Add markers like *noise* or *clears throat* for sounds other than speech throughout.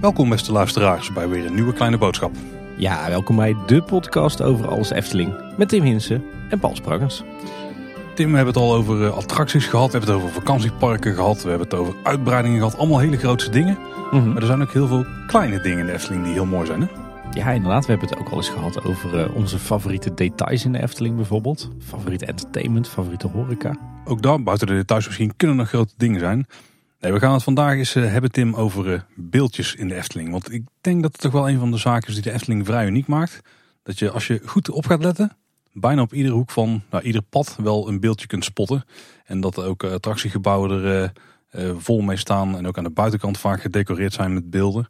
Welkom beste luisteraars bij weer een nieuwe kleine boodschap. Ja, welkom bij de podcast over alles Efteling. Met Tim Hinsen en Paul Sprangers. Tim, we hebben het al over eh, attracties gehad, we hebben het over vakantieparken gehad, we hebben het over uitbreidingen gehad. Allemaal hele grootste dingen. Mhm. Maar er zijn ook heel veel kleine dingen in de Efteling die heel mooi zijn. Hè? Ja, inderdaad. We hebben het ook al eens gehad over eh, onze favoriete details in de Efteling bijvoorbeeld. Favoriete entertainment, favoriete horeca. Ook daar, buiten de details misschien, kunnen er grote dingen zijn. Nee, we gaan het vandaag eens eh, hebben, Tim, over eh, beeldjes in de Efteling. Want ik denk dat het toch wel een van de zaken is die de Efteling vrij uniek maakt. Dat je als je goed op gaat letten, bijna op iedere hoek van nou, ieder pad wel een beeldje kunt spotten. En dat ook attractiegebouwen er vol mee staan. En ook aan de buitenkant vaak gedecoreerd zijn met beelden.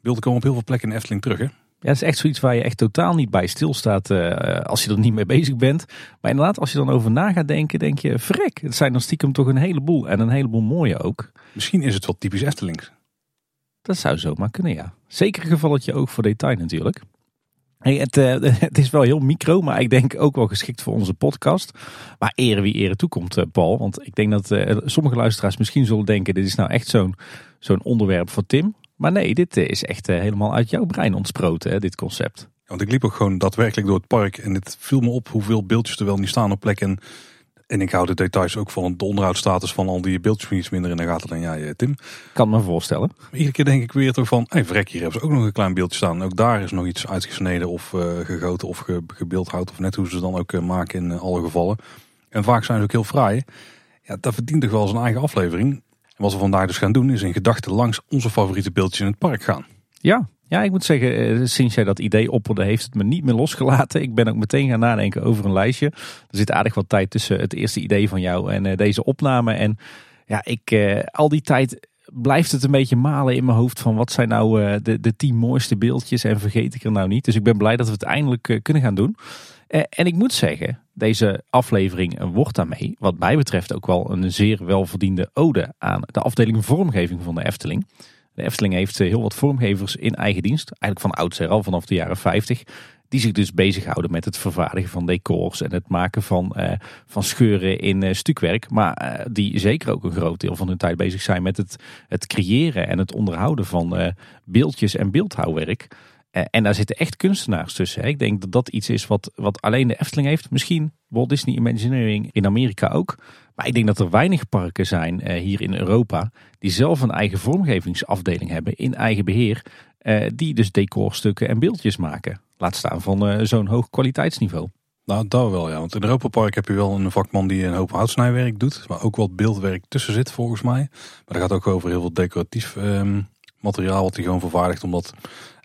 Beelden komen op heel veel plekken in de Efteling terug. Hè? Ja, dat is echt zoiets waar je echt totaal niet bij stilstaat eh als je er niet mee bezig bent. Maar inderdaad, als je dan over na gaat denken, denk je, vrek. Het zijn er stiekem toch een heleboel. En een heleboel mooie ook. Misschien is het wel typisch Efteling. Dat zou zomaar kunnen, ja. Zeker een gevalletje oog voor detail natuurlijk. Hey, het, eh, *laughs* het is wel heel micro, maar ik denk ook wel geschikt voor onze podcast. Maar ere wie ere toekomt, eh, Paul. Want ik denk dat sommige luisteraars misschien zullen denken... dit is nou echt zo'n zo'n onderwerp voor Tim. Maar nee, dit eh, is echt eh, helemaal uit jouw brein ontsproten, hè, dit concept. Want ik liep ook gewoon daadwerkelijk door het park. En het viel me op hoeveel beeldjes er wel niet staan op plekken. En ik hou de details ook van de onderhoudsstatus van al die beeldjes iets minder in de gaten dan jij, eh, Tim. Kan me voorstellen. Iedere keer denk ik weer toch van, hé vrek, hier hebben ze ook nog een klein beeldje staan. Ook daar is nog iets uitgesneden of gegoten of ge, gebeeldhouwd. Of net hoe ze het dan ook maken in alle gevallen. En vaak zijn ze ook heel fraai. Ja, dat verdient toch wel zijn eigen aflevering. En wat we vandaag dus gaan doen, is in gedachten langs onze favoriete beeldjes in het park gaan. Ja, ja, ik moet zeggen, eh, sinds jij dat idee opperde, heeft het me niet meer losgelaten. Ik ben ook meteen gaan nadenken over een lijstje. Er zit aardig wat tijd tussen het eerste idee van jou en eh, deze opname. En ja, ik, eh, al die tijd blijft het een beetje malen in mijn hoofd van wat zijn nou de, de tien mooiste beeldjes en vergeet ik er nou niet. Dus ik ben blij dat we het eindelijk kunnen gaan doen. Eh, en ik moet zeggen, deze aflevering eh, wordt daarmee, wat mij betreft, ook wel een zeer welverdiende ode aan de afdeling vormgeving van de Efteling. De Efteling heeft eh, heel wat vormgevers in eigen dienst, eigenlijk van oudsher al vanaf de jaren 50, die zich dus bezighouden met het vervaardigen van decors en het maken van, eh, van scheuren in stukwerk. Maar die zeker ook een groot deel van hun tijd bezig zijn met het, het creëren en het onderhouden van beeldjes en beeldhouwwerk. Eh, en daar zitten echt kunstenaars tussen. Ik denk dat dat iets is wat, wat alleen de Efteling heeft. Misschien Walt Disney Imagineering in Amerika ook. Maar ik denk dat er weinig parken zijn eh, hier in Europa die zelf een eigen vormgevingsafdeling hebben in eigen beheer. eh, die dus decorstukken en beeldjes maken. Laat staan van zo'n hoog kwaliteitsniveau. Nou, dat wel ja. Want in Europa Park heb je wel een vakman die een hoop houtsnijwerk doet. Maar ook wat beeldwerk tussen zit volgens mij. Maar dat gaat ook over heel veel decoratief ehm, materiaal wat hij gewoon vervaardigt. Omdat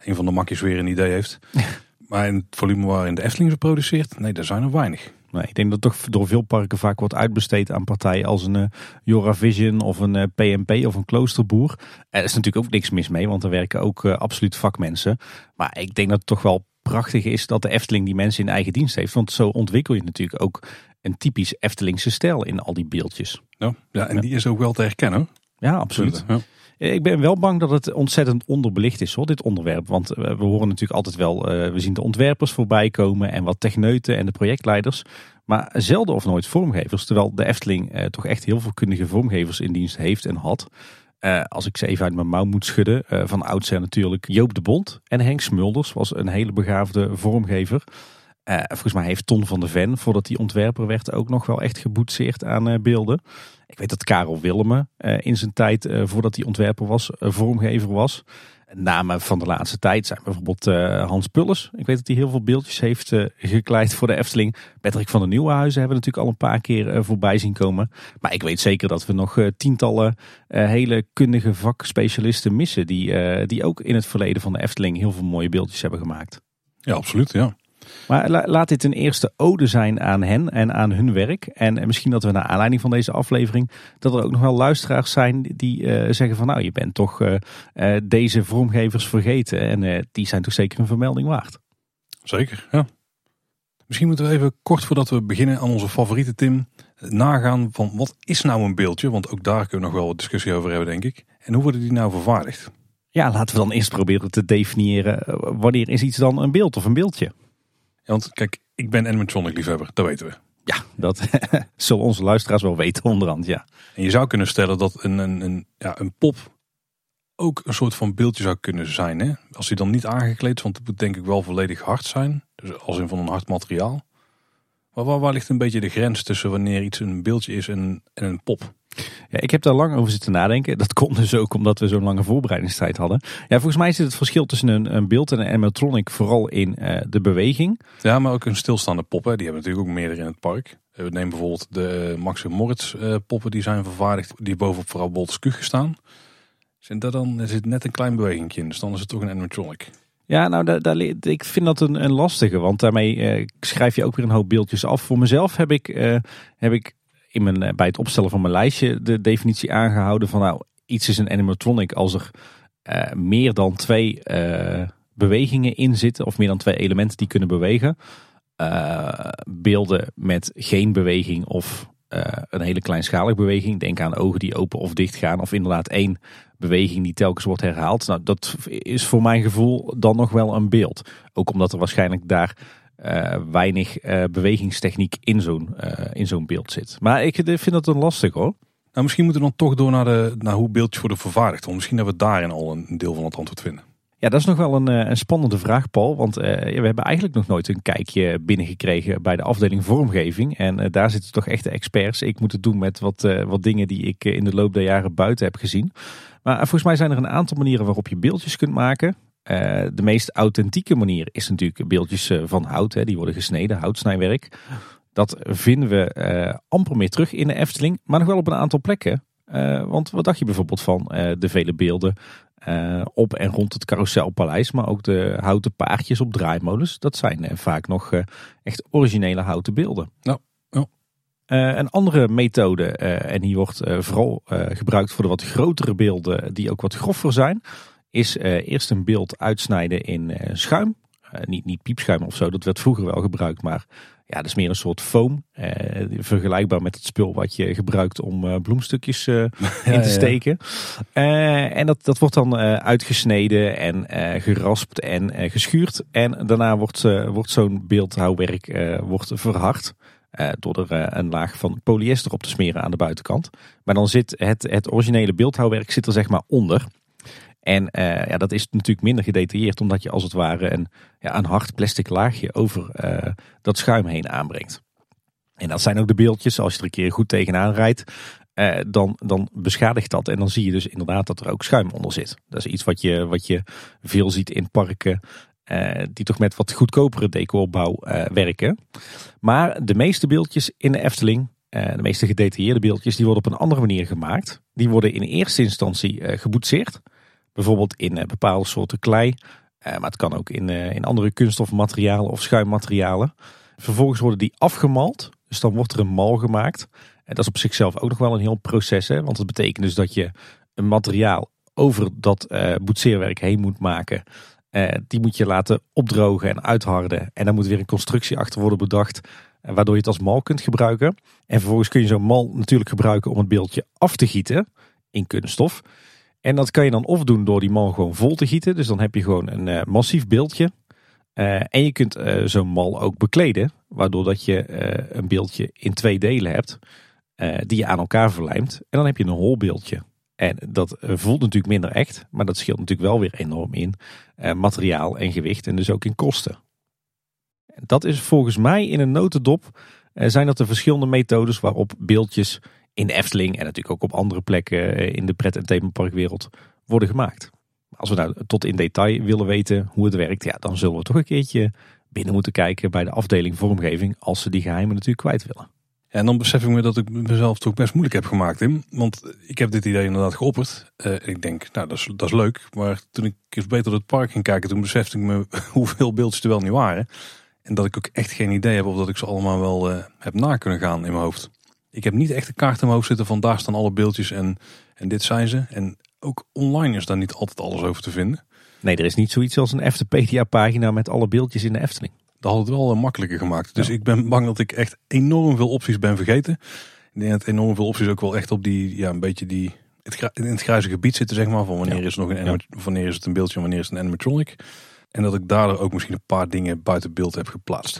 een van de makjes weer een idee heeft. *laughs* maar in het volume waarin de Efteling ze produceert, nee, daar zijn er weinig. Nee, ik denk dat toch door veel parken vaak wordt uitbesteed aan partijen als een uh, Joravision of een uh, PMP of een kloosterboer. Er is natuurlijk ook niks mis mee, want er werken ook uh, absoluut vakmensen. Maar ik denk dat het toch wel prachtig is dat de Efteling die mensen in eigen dienst heeft. Want zo ontwikkel je natuurlijk ook een typisch Eftelingse stijl in al die beeldjes. Ja, ja en die is ook wel te herkennen. Ja, absoluut. Ja. Ik ben wel bang dat het ontzettend onderbelicht is, hoor, dit onderwerp. Want we horen natuurlijk altijd wel, uh, we zien de ontwerpers voorbij komen en wat techneuten en de projectleiders. Maar zelden of nooit vormgevers. Terwijl de Efteling uh, toch echt heel veel kundige vormgevers in dienst heeft en had. Als ik ze even uit mijn mouw moet schudden. van oudsher natuurlijk Joop de Bond en Henk Smulders was een hele begaafde vormgever. Uh, volgens mij heeft Ton van de Ven, voordat hij ontwerper werd, ook nog wel echt geboetseerd aan uh, beelden. Ik weet dat Karel Willemen uh, in zijn tijd, voordat hij ontwerper was, vormgever was. Namen van de laatste tijd zijn bijvoorbeeld Hans Pulles. Ik weet dat hij heel veel beeldjes heeft gekleid voor de Efteling. Patrick van der Nieuwenhuizen hebben we natuurlijk al een paar keer voorbij zien komen. Maar ik weet zeker dat we nog tientallen hele kundige vakspecialisten missen. Die, die ook in het verleden van de Efteling heel veel mooie beeldjes hebben gemaakt. Ja, absoluut. Ja. Maar la laat dit een eerste ode zijn aan hen en aan hun werk. En misschien dat we naar aanleiding van deze aflevering... dat er ook nog wel luisteraars zijn die uh, zeggen van... nou, je bent toch uh, uh, deze vormgevers vergeten. En die zijn toch zeker een vermelding waard. Zeker, ja. Misschien moeten we even kort voordat we beginnen aan onze favoriete Tim... nagaan van wat is nou een beeldje? Want ook daar kunnen we nog wel wat discussie over hebben, denk ik. En hoe worden die nou vervaardigd? Ja, laten we dan eerst proberen te definiëren... wanneer is iets dan een beeld of een beeldje? Want kijk, ik ben animatronic liefhebber, dat weten we. Ja, dat *laughs* zullen onze luisteraars wel weten onderhand, ja. En je zou kunnen stellen dat een, een, een, ja, een pop ook een soort van beeldje zou kunnen zijn. Hè? Als hij dan niet aangekleed is, want het moet denk ik wel volledig hard zijn. Dus als in van een hard materiaal. Maar waar, waar ligt een beetje de grens tussen wanneer iets een beeldje is en, en een pop? Ja, ik heb daar lang over zitten nadenken. Dat komt dus ook omdat we zo'n lange voorbereidingstijd hadden. Ja, volgens mij zit het verschil tussen een, een beeld en een animatronic vooral in uh, de beweging. Ja, maar ook een stilstaande pop. Hè. Die hebben natuurlijk ook meerdere in het park. We nemen bijvoorbeeld de Max Moritz uh, poppen die zijn vervaardigd. Die bovenop vooral Bolt's Kuchen staan. Zit daar dan er zit net een klein beweging in. Dus dan is het toch een animatronic. Ja, nou, daar, daar, ik vind dat een, een lastige. Want daarmee schrijf je ook weer een hoop beeldjes af. Voor mezelf heb ik, heb ik in mijn, eh, bij het opstellen van mijn lijstje de definitie aangehouden van nou, iets is een animatronic als er uh, meer dan twee uh, bewegingen in zitten of meer dan twee elementen die kunnen bewegen. beelden met geen beweging of een hele kleinschalige beweging. Denk aan ogen die open of dicht gaan of inderdaad één beweging die telkens wordt herhaald. Nou, dat is voor mijn gevoel dan nog wel een beeld. Ook omdat er waarschijnlijk daar uh, weinig uh, bewegingstechniek in zo'n uh, in zo'n beeld zit. Maar ik vind dat een lastig hoor. Nou, misschien moeten we dan toch door naar, de, naar hoe beeldjes worden vervaardigd. Want misschien dat we daarin al een deel van het antwoord vinden. Ja, dat is nog wel een, een spannende vraag, Paul. Want we hebben eigenlijk nog nooit een kijkje binnengekregen bij de afdeling vormgeving. En daar zitten toch echt de experts. Ik moet het doen met wat, wat dingen die ik in de loop der jaren buiten heb gezien. Maar volgens mij zijn er een aantal manieren waarop je beeldjes kunt maken. Uh, de meest authentieke manier is natuurlijk beeldjes uh, van hout. Hè, die worden gesneden, houtsnijwerk. Dat vinden we uh, amper meer terug in de Efteling. Maar nog wel op een aantal plekken. want wat dacht je bijvoorbeeld van de vele beelden op en rond het Carouselpaleis. Maar ook de houten paardjes op draaimolens. Dat zijn vaak nog echt originele houten beelden. Nou, een andere methode, en die wordt vooral gebruikt voor de wat grotere beelden die ook wat groffer zijn is uh, eerst een beeld uitsnijden in uh, schuim. Uh, niet, niet piepschuim of zo, dat werd vroeger wel gebruikt, maar ja, dat is meer een soort foam. vergelijkbaar met het spul wat je gebruikt om bloemstukjes *laughs* in te steken. en dat, dat wordt dan uitgesneden en geraspt en geschuurd. En daarna wordt, wordt zo'n beeldhouwwerk wordt verhard. door er een laag van polyester op te smeren aan de buitenkant. Maar dan zit het, het originele beeldhouwwerk zit er zeg maar onder. En uh, ja, dat is natuurlijk minder gedetailleerd, omdat je als het ware een, ja, een hard plastic laagje over uh, dat schuim heen aanbrengt. En dat zijn ook de beeldjes, als je er een keer goed tegenaan rijdt, uh, dan, dan beschadigt dat. En dan zie je dus inderdaad dat er ook schuim onder zit. Dat is iets wat je, wat je veel ziet in parken, die toch met wat goedkopere decorbouw werken. Maar de meeste beeldjes in de Efteling, de meeste gedetailleerde beeldjes, die worden op een andere manier gemaakt. Die worden in eerste instantie geboetseerd. Bijvoorbeeld in uh, bepaalde soorten klei. Uh, maar het kan ook in, uh, in andere kunststofmaterialen of schuimmaterialen. Vervolgens worden die afgemald. Dus dan wordt er een mal gemaakt. En dat is op zichzelf ook nog wel een heel proces. Hè? Want dat betekent dus dat je een materiaal over dat boetseerwerk heen moet maken. die moet je laten opdrogen en uitharden. En dan moet weer een constructie achter worden bedacht. Waardoor je het als mal kunt gebruiken. En vervolgens kun je zo'n mal natuurlijk gebruiken om het beeldje af te gieten in kunststof. En dat kan je dan of doen door die mal gewoon vol te gieten. Dus dan heb je gewoon een uh, massief beeldje. Uh, en je kunt uh, zo'n mal ook bekleden. Waardoor dat je een beeldje in twee delen hebt. die je aan elkaar verlijmt. En dan heb je een hol beeldje. En dat voelt natuurlijk minder echt. Maar dat scheelt natuurlijk wel weer enorm in materiaal en gewicht. En dus ook in kosten. Dat is volgens mij in een notendop. zijn dat de verschillende methodes waarop beeldjes in Efteling en natuurlijk ook op andere plekken eh, in de pret- en themaparkwereld worden gemaakt. Als we nou tot in detail willen weten hoe het werkt, ja, dan zullen we toch een keertje binnen moeten kijken bij de afdeling vormgeving als ze die geheimen natuurlijk kwijt willen. En dan besef ik me dat ik mezelf toch best moeilijk heb gemaakt, Tim. Want ik heb dit idee inderdaad geopperd. Uh, ik denk, nou, dat is, dat is leuk. Maar toen ik eens beter het park ging kijken, toen besefte ik me *laughs* hoeveel beeldjes er wel niet waren. En dat ik ook echt geen idee heb of dat ik ze allemaal wel uh, heb na kunnen gaan in mijn hoofd. Ik heb niet echt een kaart in mijn hoofd zitten van daar staan alle beeldjes en, en dit zijn ze. En ook online is daar niet altijd alles over te vinden. Nee, er is niet zoiets als een Eftepedia pagina met alle beeldjes in de Efteling. Dat had het wel eh, makkelijker gemaakt. Dus ik ben bang dat ik echt enorm veel opties ben vergeten. Ik denk dat enorm veel opties ook wel echt op die, ja, een beetje die, het, in het grijze gebied zitten, zeg maar. Van wanneer is, nog een, wanneer is het een beeldje en wanneer is het een animatronic. En dat ik daardoor ook misschien een paar dingen buiten beeld heb geplaatst.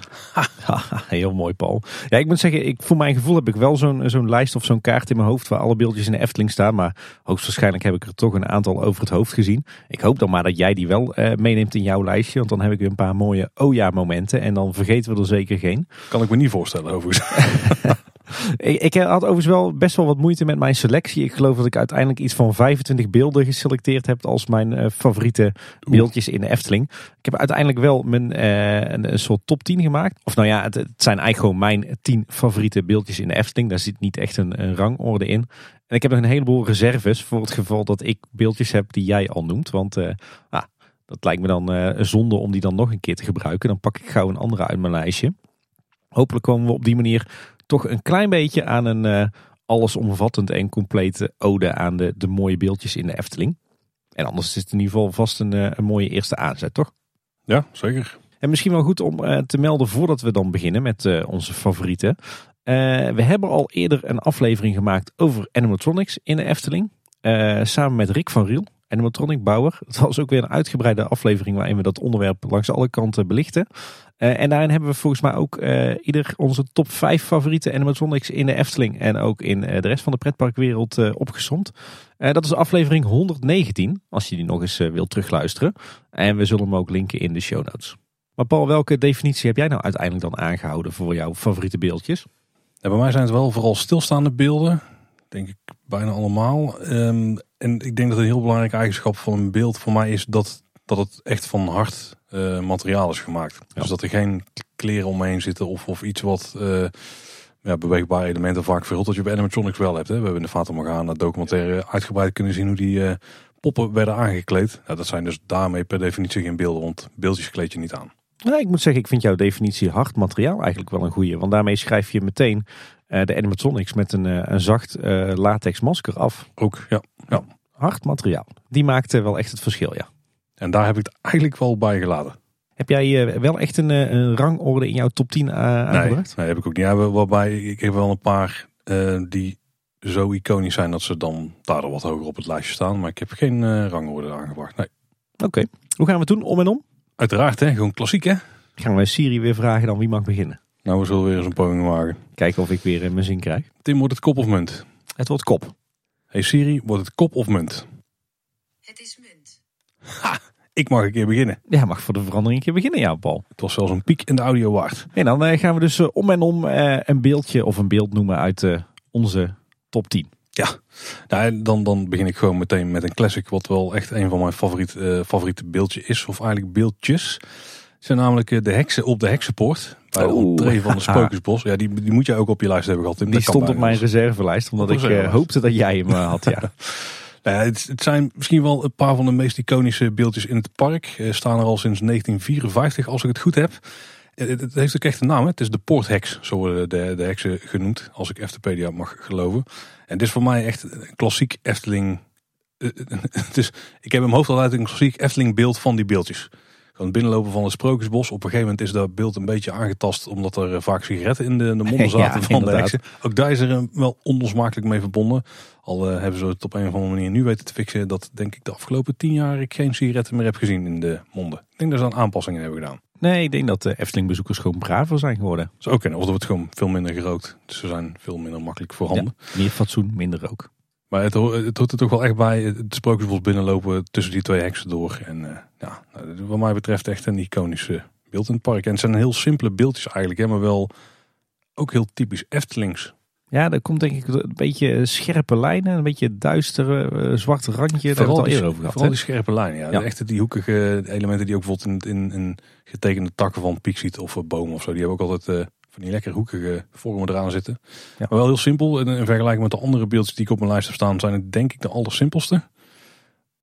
*laughs* Heel mooi, Paul. Ja, ik moet zeggen, ik, voor mijn gevoel heb ik wel zo'n zo'n lijst of zo'n kaart in mijn hoofd waar alle beeldjes in de Efteling staan. Maar hoogstwaarschijnlijk heb ik er toch een aantal over het hoofd gezien. Ik hoop dan maar dat jij die wel eh, meeneemt in jouw lijstje. Want dan heb ik weer een paar mooie oh ja momenten. En dan vergeten we er zeker geen. Kan ik me niet voorstellen overigens. *laughs* Ik, had overigens wel best wel wat moeite met mijn selectie. Ik geloof dat ik uiteindelijk iets van 25 beelden geselecteerd heb als mijn uh, favoriete beeldjes in de Efteling. Ik heb uiteindelijk wel mijn, uh, een, een, soort top 10 gemaakt. Of nou ja, het, het, zijn eigenlijk gewoon mijn 10 favoriete beeldjes in de Efteling. Daar zit niet echt een, een rangorde in. En ik heb nog een heleboel reserves voor het geval dat ik beeldjes heb die jij al noemt. Want uh, ah, dat lijkt me dan een zonde om die dan nog een keer te gebruiken. Dan pak ik gauw een andere uit mijn lijstje. Hopelijk komen we op die manier toch een klein beetje aan een uh, allesomvattend en complete ode aan de, de mooie beeldjes in de Efteling. En anders is het in ieder geval vast een, uh, een mooie eerste aanzet, toch? Ja, zeker. En misschien wel goed om uh, te melden voordat we dan beginnen met onze favorieten. we hebben al eerder een aflevering gemaakt over animatronics in de Efteling. samen met Rick van Riel, animatronic bouwer. Het was ook weer een uitgebreide aflevering waarin we dat onderwerp langs alle kanten belichten. Uh, en daarin hebben we volgens mij ook uh, ieder onze top 5 favoriete animatronics in de Efteling en ook in uh, de rest van de pretparkwereld opgezomd. dat is aflevering 119, als je die nog eens wilt terugluisteren. En we zullen hem ook linken in de show notes. Maar Paul, welke definitie heb jij nou uiteindelijk dan aangehouden voor jouw favoriete beeldjes? Bij mij zijn het wel vooral stilstaande beelden. Denk ik bijna allemaal. Um, en ik denk dat een heel belangrijke eigenschap van een beeld voor mij is dat, dat het echt van hard uh, materiaal is gemaakt. Ja. Dus dat er geen kleren omheen zitten of, of iets wat uh, ja, beweegbare elementen vaak verhult. Dat je bij animatronics wel hebt. Hè. We hebben in de Fata Morgana documentaire uitgebreid kunnen zien hoe die uh, poppen werden aangekleed. Nou, dat zijn dus daarmee per definitie geen beelden, want beeldjes kleed je niet aan. Ja, ik moet zeggen, ik vind jouw definitie hard materiaal eigenlijk wel een goede. Want daarmee schrijf je meteen de animatronics met een, een zacht latex masker af. Ook, ja. ja. Hard materiaal. Die maakte wel echt het verschil, ja. En daar heb ik het eigenlijk wel bij gelaten. Heb jij uh, wel echt een, een, rangorde in jouw top 10 uh, aangebracht? Nee, nee, heb ik ook niet. Ja, waarbij ik heb wel een paar uh, die zo iconisch zijn dat ze dan daardoor wat hoger op het lijstje staan. Maar ik heb geen rangorde aangebracht. Nee. Oké. Okay. Hoe gaan we het doen? Om en om? Uiteraard, hè? gewoon klassiek hè. Gaan we Siri weer vragen dan wie mag beginnen? Nou, we zullen weer eens een poging wagen. Kijken of ik weer mijn zin krijg. Tim, wordt het kop of munt? Het wordt kop. Hey Siri, wordt het kop of munt? Het is munt. Ha! Ik mag een keer beginnen. Ja, mag voor de verandering een keer beginnen, ja, Paul. Het was zelfs een piek in de audio waard. En dan uh, gaan we dus uh, om en om uh, een beeldje of een beeld noemen uit onze top 10. Ja, nou, dan, dan begin ik gewoon meteen met een classic, wat wel echt een van mijn favoriet, favoriete beeldjes is, of eigenlijk beeldjes. Het zijn namelijk de heksen op de heksenpoort. Bij de entree van de *laughs* Spookjesbos. Ja, die, die moet je ook op je lijst hebben gehad. Die stond op mijn reservelijst, omdat ik hoopte dat jij hem had. Ja. *laughs* Nou ja, het, zijn misschien wel een paar van de meest iconische beeldjes in het park. Uh, staan er al sinds 1954, als ik het goed heb. Het, het heeft ook echt een naam. Hè? Het is de poortheks, zo worden de, de heksen genoemd, als ik Eftepedia mag geloven. En dit is voor mij echt een klassiek Efteling. *laughs* is, ik heb in mijn hoofd altijd een klassiek Efteling beeld van die beeldjes het binnenlopen van het Sprookjesbos. Op een gegeven moment is dat beeld een beetje aangetast. Omdat er eh, vaak sigaretten in de, de *laughs* monden zaten van de heksen. Ook daar is er eh, wel onlosmakelijk mee verbonden. Al uh, hebben ze het op een of andere manier nu weten te fixen. Dat denk ik de afgelopen tien jaar ik geen sigaretten meer heb gezien in de monden. Ik denk dat ze een aanpassingen hebben gedaan. Nee, ik denk dat de Efteling bezoekers gewoon braver zijn geworden. Zo ook Of er wordt gewoon veel minder gerookt. Dus ze zijn veel minder makkelijk voorhanden. Ja, meer fatsoen, minder rook. Maar het, het hoort er toch wel echt bij het sprookjesbos binnenlopen tussen die twee heksen door. En uh, ja, nou, wat mij betreft echt een iconische beeld in het park. En het zijn heel simpele beeldjes eigenlijk, hè, maar wel ook heel typisch Eftelings. Ja, er komt denk ik een beetje scherpe lijnen, een beetje duistere, uh, zwarte randje. Vooral daar het al eerder over gehad. Vooral die scherpe lijnen, ja. ja. Echt die hoekige elementen die ook bijvoorbeeld in, in, in getekende takken van piek ziet of bomen of zo. Die hebben ook altijd... Uh, van die lekker hoekige vormen eraan zitten. Ja. Maar wel heel simpel. In, in vergelijking met de andere beeldjes die ik op mijn lijst heb staan, zijn het denk ik de allersimpelste.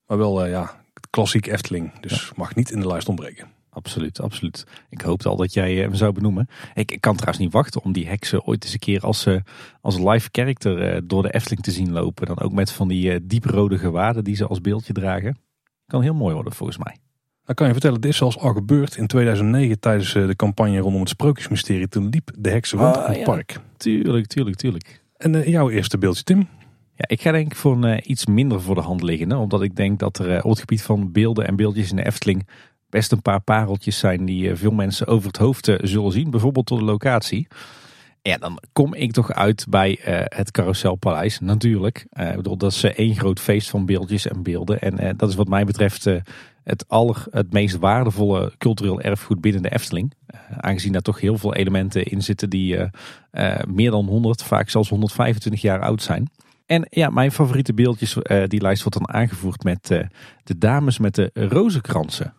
Maar wel, uh, ja, klassiek Efteling. Dus ja. mag niet in de lijst ontbreken. Absoluut, absoluut. Ik hoopte al dat jij hem zou benoemen. Ik, ik, kan trouwens niet wachten om die heksen ooit eens een keer als, uh, als live character door de Efteling te zien lopen. Dan ook met van die dieprode gewaden die ze als beeldje dragen. Kan heel mooi worden volgens mij. Dan kan je vertellen, dit is zelfs al gebeurd in 2009 tijdens de campagne rondom het Sprookjesmysterie. Toen liep de heksen rond ah, in het ja. park. Tuurlijk, tuurlijk, tuurlijk. En jouw eerste beeldje, Tim? Ja, ik ga denk ik voor een, iets minder voor de hand liggen. Omdat ik denk dat er op het gebied van beelden en beeldjes in de Efteling best een paar pareltjes zijn die veel mensen over het hoofd zullen zien. Bijvoorbeeld tot de locatie. Ja, dan kom ik toch uit bij het Carouselpaleis, natuurlijk. ik bedoel, dat is één groot feest van beeldjes en beelden. En dat is wat mij betreft het, aller, het meest waardevolle cultureel erfgoed binnen de Efteling. aangezien daar toch heel veel elementen in zitten die meer dan 100, vaak zelfs 125 jaar oud zijn. En ja, mijn favoriete beeldjes, uh, die lijst wordt dan aangevoerd met uh, de dames met de rozenkransen.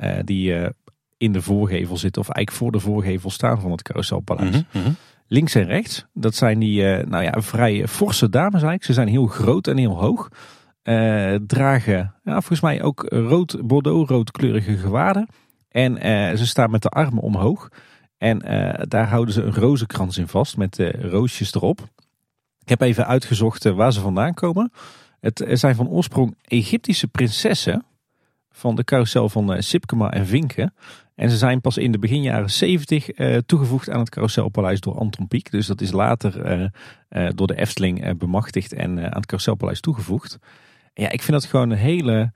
Uh, die in de voorgevel zitten, of eigenlijk voor de voorgevel staan van het Carouselpaleis. Mm. Links en rechts, dat zijn die nou ja, vrij forse dames eigenlijk. Ze zijn heel groot en heel hoog. dragen ja, volgens mij ook rood, bordeaux kleurige gewaden. En ze staan met de armen omhoog. En daar houden ze een rozenkrans in vast met roosjes erop. Ik heb even uitgezocht eh, waar ze vandaan komen. Het zijn van oorsprong Egyptische prinsessen van de carousel van eh, Sipkema en Vinken. En ze zijn pas in de begin jaren 70 eh, toegevoegd aan het carouselpaleis door Anton Pieck. Dus dat is later door de Efteling bemachtigd en aan het carouselpaleis toegevoegd. ja, ik vind dat gewoon hele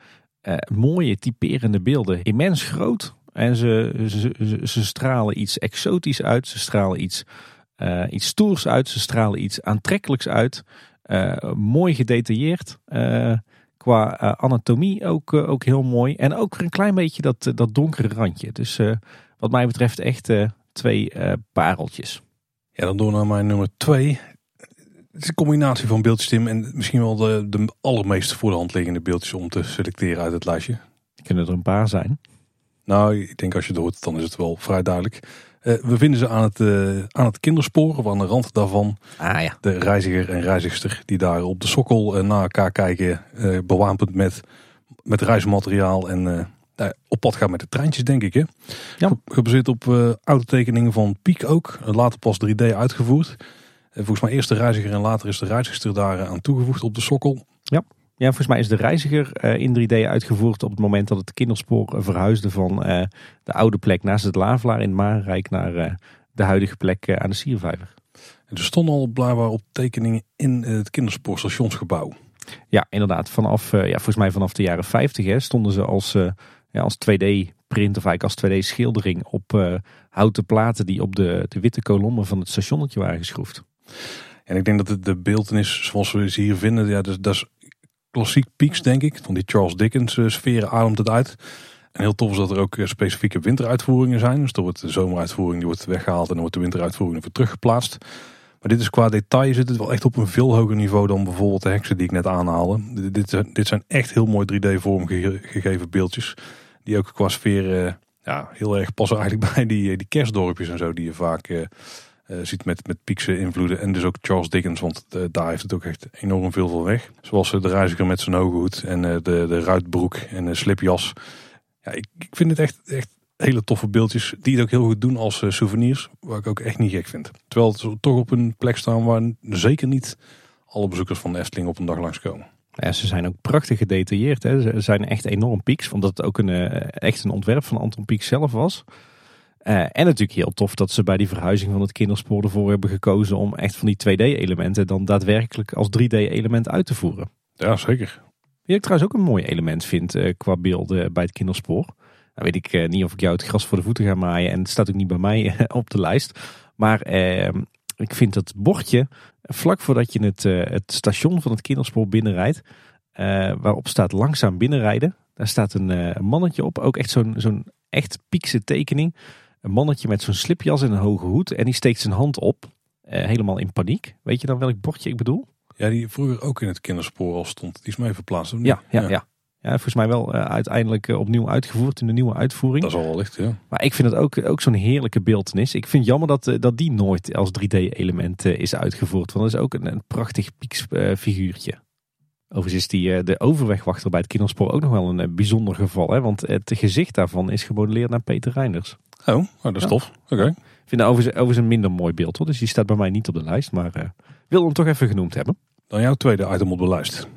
mooie, typerende beelden. Immens groot. En ze, ze, stralen iets exotisch uit. Ze stralen iets iets stoers uit. Ze stralen iets aantrekkelijks uit. Mooi gedetailleerd. Qua anatomie ook, ook heel mooi. En ook weer een klein beetje dat, dat donkere randje. Dus wat mij betreft echt twee pareltjes. Ja, dan door naar mijn nummer twee. Het is een combinatie van beeldjes, Tim. En misschien wel de, de allermeest voor de hand liggende beeldjes om te selecteren uit het lijstje. Kunnen er een paar zijn? Nou, ik denk als je het hoort, dan is het wel vrij duidelijk. Uh, we vinden ze aan het, uh, aan het kinderspoor, of aan de rand daarvan. Ah, ja. De reiziger en reizigster die daar op de sokkel uh, naar elkaar kijken. bewapend met, met reismateriaal en op pad gaan met de treintjes, denk ik. Hè? Ja. Gebaseerd op oude tekeningen van Piek ook. Later pas 3D uitgevoerd. volgens mij eerst de reiziger en later is de reizigster daar aan toegevoegd op de sokkel. Ja. Ja, volgens mij is de reiziger uh, in 3D uitgevoerd op het moment dat het kinderspoor verhuisde van uh, de oude plek naast het Lavelaar in Marenrijk naar de huidige plek aan de Siervijver. En er stonden al blijkbaar op tekeningen in het kinderspoorstationsgebouw. Ja, inderdaad. Vanaf, ja, volgens mij vanaf de jaren 50 hè, stonden ze als, ja, als 2D-print of eigenlijk als 2D-schildering op houten platen die op de, de witte kolommen van het stationnetje waren geschroefd. En ik denk dat het de beeldenis zoals we ze hier vinden, ja, dat, dat is klassiek pieks, denk ik. Van die Charles Dickens uh, sferen ademt het uit. En heel tof is dat er ook eh, specifieke winteruitvoeringen zijn. Dus er wordt de zomeruitvoering die wordt weggehaald en dan wordt de winteruitvoering weer teruggeplaatst. Maar dit is qua detail zit het wel echt op een veel hoger niveau dan bijvoorbeeld de heksen die ik net aanhaalde. Dit, dit zijn echt heel mooi 3D vormgegeven beeldjes. Die ook qua sfeer ja, heel erg passen eigenlijk *laughs* bij die, die kerstdorpjes en zo die je vaak uh, ziet met, met Piekse invloeden. En dus ook Charles Dickens, want uh, daar heeft het ook echt enorm veel van weg. Zoals uh, de reiziger met zijn hoge hoed en de, de ruitbroek en de slipjas. Ja, ik, ik vind het echt, echt hele toffe beeldjes die het ook heel goed doen als souvenirs. Waar ik ook echt niet gek vind. Terwijl het toch op een plek staan waar zeker niet alle bezoekers van de Efteling op een dag langskomen. Ja, ze zijn ook prachtig gedetailleerd. Hè. Ze zijn echt enorm pieks. Omdat het ook een, echt een ontwerp van Anton Pieck zelf was. Uh, en natuurlijk heel tof dat ze bij die verhuizing van het kinderspoor ervoor hebben gekozen om echt van die 2D-elementen dan daadwerkelijk als 3D-element uit te voeren. Ja, zeker. Wie ik trouwens ook een mooi element vind uh, qua beelden bij het kinderspoor. Nou weet ik uh, niet of ik jou het gras voor de voeten ga maaien en het staat ook niet bij mij op de lijst. Maar ehm, ik vind dat bordje vlak voordat je het, het station van het kinderspoor binnenrijdt, waarop staat langzaam binnenrijden. Daar staat een mannetje op, ook echt zo'n zo'n echt piekse tekening een mannetje met zo'n slipjas en een hoge hoed. En die steekt zijn hand op. Uh, helemaal in paniek. Weet je dan welk bordje ik bedoel? Ja, die vroeger ook in het kinderspoor al stond. Die is mee verplaatst. Ja, ja, ja, ja. Ja, volgens mij wel uh, uiteindelijk uh, opnieuw uitgevoerd in de nieuwe uitvoering. Dat is al wel licht, ja. Maar ik vind het ook, ook zo'n heerlijke beeldenis. Ik vind het jammer dat, dat die nooit als 3D-element is uitgevoerd. Want dat is ook een, een prachtig Pieks figuurtje. Overigens is die, de overwegwachter bij het kinderspoor ook nog wel een bijzonder geval. Hè? Want het gezicht daarvan is gemodelleerd naar Peter Reinders. Oh, oh dat is tof. Oké. Ik vind overigens, een minder mooi beeld hoor. Dus die staat bij mij niet op de lijst. Maar uh, wil hem toch even genoemd hebben. Dan jouw tweede item op de lijst.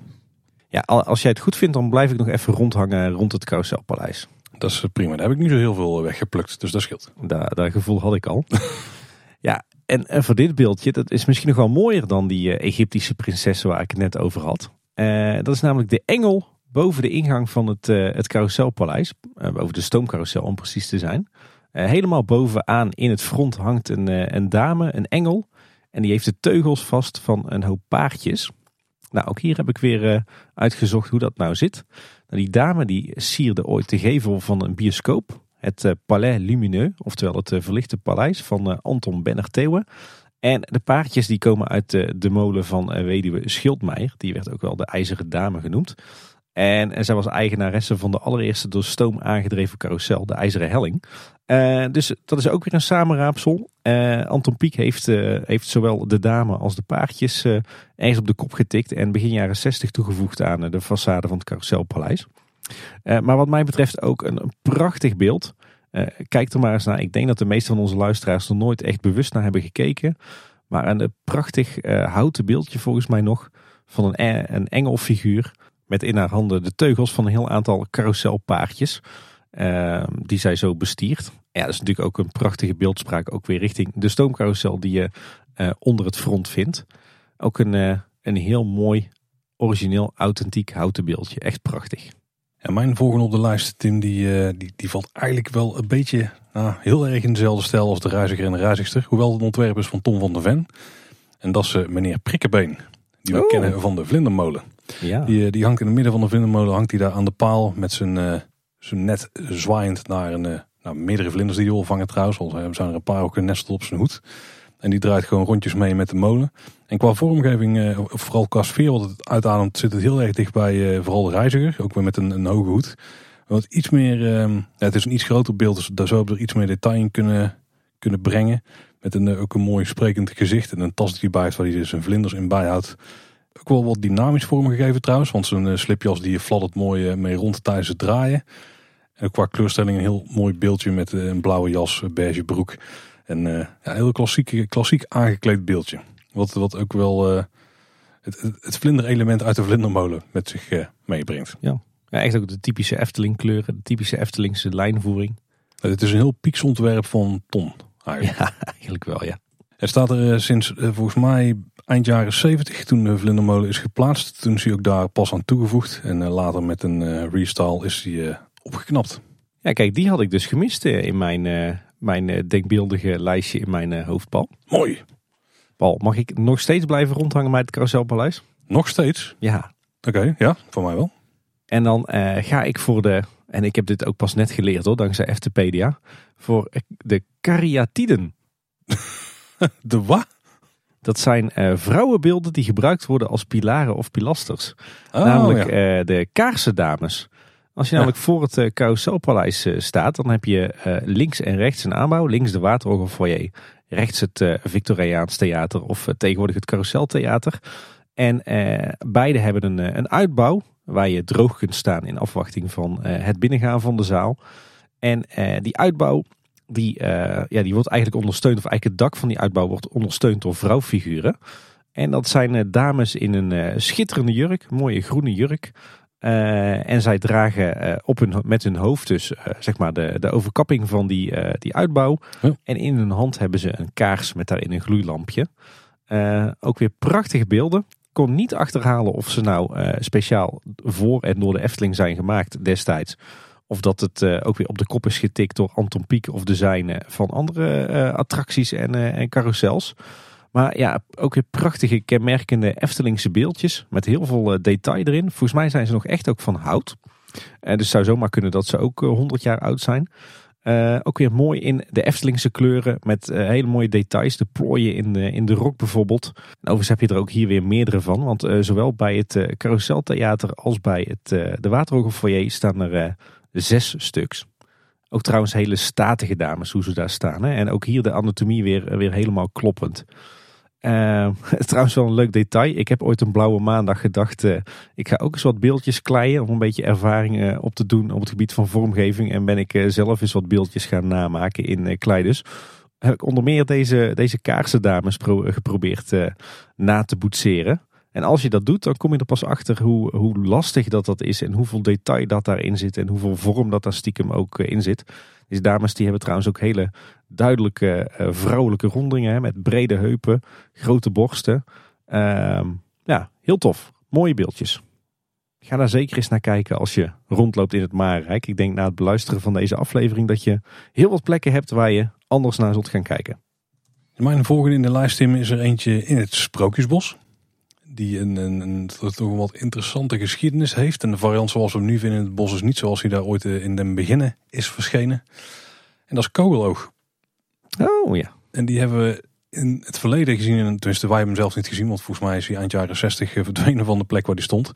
Ja, als jij het goed vindt, dan blijf ik nog even rondhangen rond het Carouselpaleis. Dat is prima. Daar heb ik niet zo heel veel weggeplukt, dus dat scheelt. Dat gevoel had ik al. *laughs* ja, en, en, voor dit beeldje, dat is misschien nog wel mooier dan die Egyptische prinsessen waar ik het net over had. Uh, dat is namelijk de engel boven de ingang van het, uh, het carouselpaleis. Uh, boven de stoomcarousel om precies te zijn. Helemaal bovenaan in het front hangt een, een dame, een engel. En die heeft de teugels vast van een hoop paardjes. Nou, ook hier heb ik weer uitgezocht hoe dat nou zit. Nou, die dame die sierde ooit de gevel van een bioscoop. Het Palais Lumineux, oftewel het verlichte paleis van Anton Benner-Theeuwen. En de paardjes die komen uit de, de molen van weduwe Schildmeijer. Die werd ook wel de IJzeren Dame genoemd. En, en zij was eigenaresse van de allereerste door stoom aangedreven carousel, de IJzeren Helling. Dus dat is ook weer een samenraapsel. Anton Pieck heeft, heeft zowel de dame als de paardjes ergens op de kop getikt. En begin jaren 60 toegevoegd aan de façade van het carouselpaleis. maar wat mij betreft ook een prachtig beeld. Kijk er maar eens naar. Ik denk dat de meeste van onze luisteraars er nooit echt bewust naar hebben gekeken. Maar een prachtig houten beeldje volgens mij nog. Van een, een engelfiguur met in haar handen de teugels van een heel aantal carouselpaardjes. Uh, die zij zo bestiert. Ja, dat is natuurlijk ook een prachtige beeldspraak. Ook weer richting de stoomcarousel die je onder het front vindt. Ook een, een heel mooi, origineel, authentiek houten beeldje. Echt prachtig. En mijn volgende op de lijst, Tim, die, die, die valt eigenlijk wel een beetje nou, heel erg in dezelfde stijl als de reiziger en de reizigster. Hoewel het ontwerp is van Tom van der Ven. En dat is meneer Prikkebeen. Die we oh. kennen van de Vlindermolen. Ja. Die, eh, die hangt in het midden van de vlindermolen, hangt hij daar aan de paal met zijn, uh, zijn net zwaaiend naar een, uh, nou, meerdere vlinders die hij wil vangen trouwens. Al zijn er een paar ook genesteld op zijn hoed. En die draait gewoon rondjes mee met de molen. En qua vormgeving, uh, vooral qua sfeer het uitademt, zit het heel erg dicht bij vooral de reiziger. Ook weer met een, een hoge hoed. Wat iets meer, ja, het is een iets groter beeld, dus daar zou er iets meer detail in kunnen, kunnen brengen. Met een, ook een mooi sprekend gezicht en een tas die bij waar hij dus zijn vlinders in bijhoudt ook wel wat dynamisch vormgegeven trouwens. Want uh, slipjas die fladdert mooi mee rond tijdens het draaien. En qua kleurstelling een heel mooi beeldje met een blauwe jas, beige broek. En ja, een heel klassiek, klassiek aangekleed beeldje. Wat, wat ook wel het, het, het vlinderelement uit de vlindermolen met zich meebrengt. Ja. ja, echt ook de typische Efteling kleuren, de typische Eftelingse lijnvoering. Het is een heel pieks ontwerp van Ton eigenlijk. Ja, *laughs* eigenlijk wel ja. Er staat er sinds volgens mij eind jaren 70, toen de vlindermolen is geplaatst. Toen is hij ook daar pas aan toegevoegd. En eh, later met een uh, restyle is hij uh, opgeknapt. Ja, kijk, die had ik dus gemist in mijn, mijn denkbeeldige lijstje in mijn hoofdbal. Mooi. Paul, mag ik nog steeds blijven rondhangen bij het Carouselpaleis? Nog steeds? Ja. Oké, ja, voor mij wel. En dan ga ik voor de, en ik heb dit ook pas net geleerd hoor, dankzij FTpedia, voor de kariatiden. *laughs* de wat? Dat zijn uh, vrouwenbeelden die gebruikt worden als pilaren of pilasters. Oh, namelijk ja. uh, de kaarsendames. Als je namelijk voor het uh, Carouselpaleis staat, dan heb je links en rechts een aanbouw. Links de Waterorgelfoyer, rechts het Victoriaans Theater of tegenwoordig het Carouseltheater. En beide hebben een, een uitbouw waar je droog kunt staan in afwachting van het binnengaan van de zaal. En die uitbouw die, uh, ja, die wordt eigenlijk ondersteund, of eigenlijk het dak van die uitbouw wordt ondersteund door vrouwfiguren. En dat zijn uh, dames in een uh, schitterende jurk, mooie groene jurk. En zij dragen op hun, met hun hoofd dus zeg maar de, de overkapping van die, die uitbouw. En in hun hand hebben ze een kaars met daarin een gloeilampje. ook weer prachtige beelden. Ik kon niet achterhalen of ze nou speciaal voor en door de Efteling zijn gemaakt destijds. Of dat het ook weer op de kop is getikt door Anton Pieck of de zijne van andere attracties en, en carousels. Maar ja, ook weer prachtige kenmerkende Eftelingse beeldjes met heel veel detail erin. Volgens mij zijn ze nog echt ook van hout. dus het zou zomaar kunnen dat ze ook 100 jaar oud zijn. ook weer mooi in de Eftelingse kleuren met hele mooie details. De plooien in de, in de rok bijvoorbeeld. En overigens heb je er ook hier weer meerdere van. Want zowel bij het Carouseltheater als bij het, de Waterhoge staan er Zes stuks. Ook trouwens hele statige dames hoe ze daar staan. Hè? En ook hier de anatomie weer, weer helemaal kloppend. *laughs* Uh, trouwens wel een leuk detail. Ik heb ooit een blauwe maandag gedacht. Uh, ik ga ook eens wat beeldjes kleien. Om een beetje ervaring uh, op te doen op het gebied van vormgeving. En ben ik zelf eens wat beeldjes gaan namaken in kleiders. Heb ik onder meer deze, deze kaarsendames geprobeerd na te boetseren. En als je dat doet, dan kom je er pas achter hoe, hoe lastig dat dat is. En hoeveel detail dat daarin zit. En hoeveel vorm dat daar stiekem ook eh, in zit. Deze dames die hebben trouwens ook hele duidelijke uh, vrouwelijke rondingen. Hè, met brede heupen, grote borsten. Uh, ja, heel tof. Mooie beeldjes. Ga daar zeker eens naar kijken als je rondloopt in het Marenrijk. Ik denk na het beluisteren van deze aflevering dat je heel wat plekken hebt waar je anders naar zult gaan kijken. Mijn volgende in de lijst, Tim, is er eentje in het Sprookjesbos. Die een, een, een toch een wat interessante geschiedenis heeft. En de variant zoals we hem nu vinden in het bos is niet zoals hij daar ooit eh, in den beginnen is verschenen. En dat is Kogeloog. Oh ja. En die hebben we in het verleden gezien. En tenminste, wij hebben hem zelf niet gezien. Want volgens mij is hij eind jaren 60 verdwenen van de plek waar hij stond.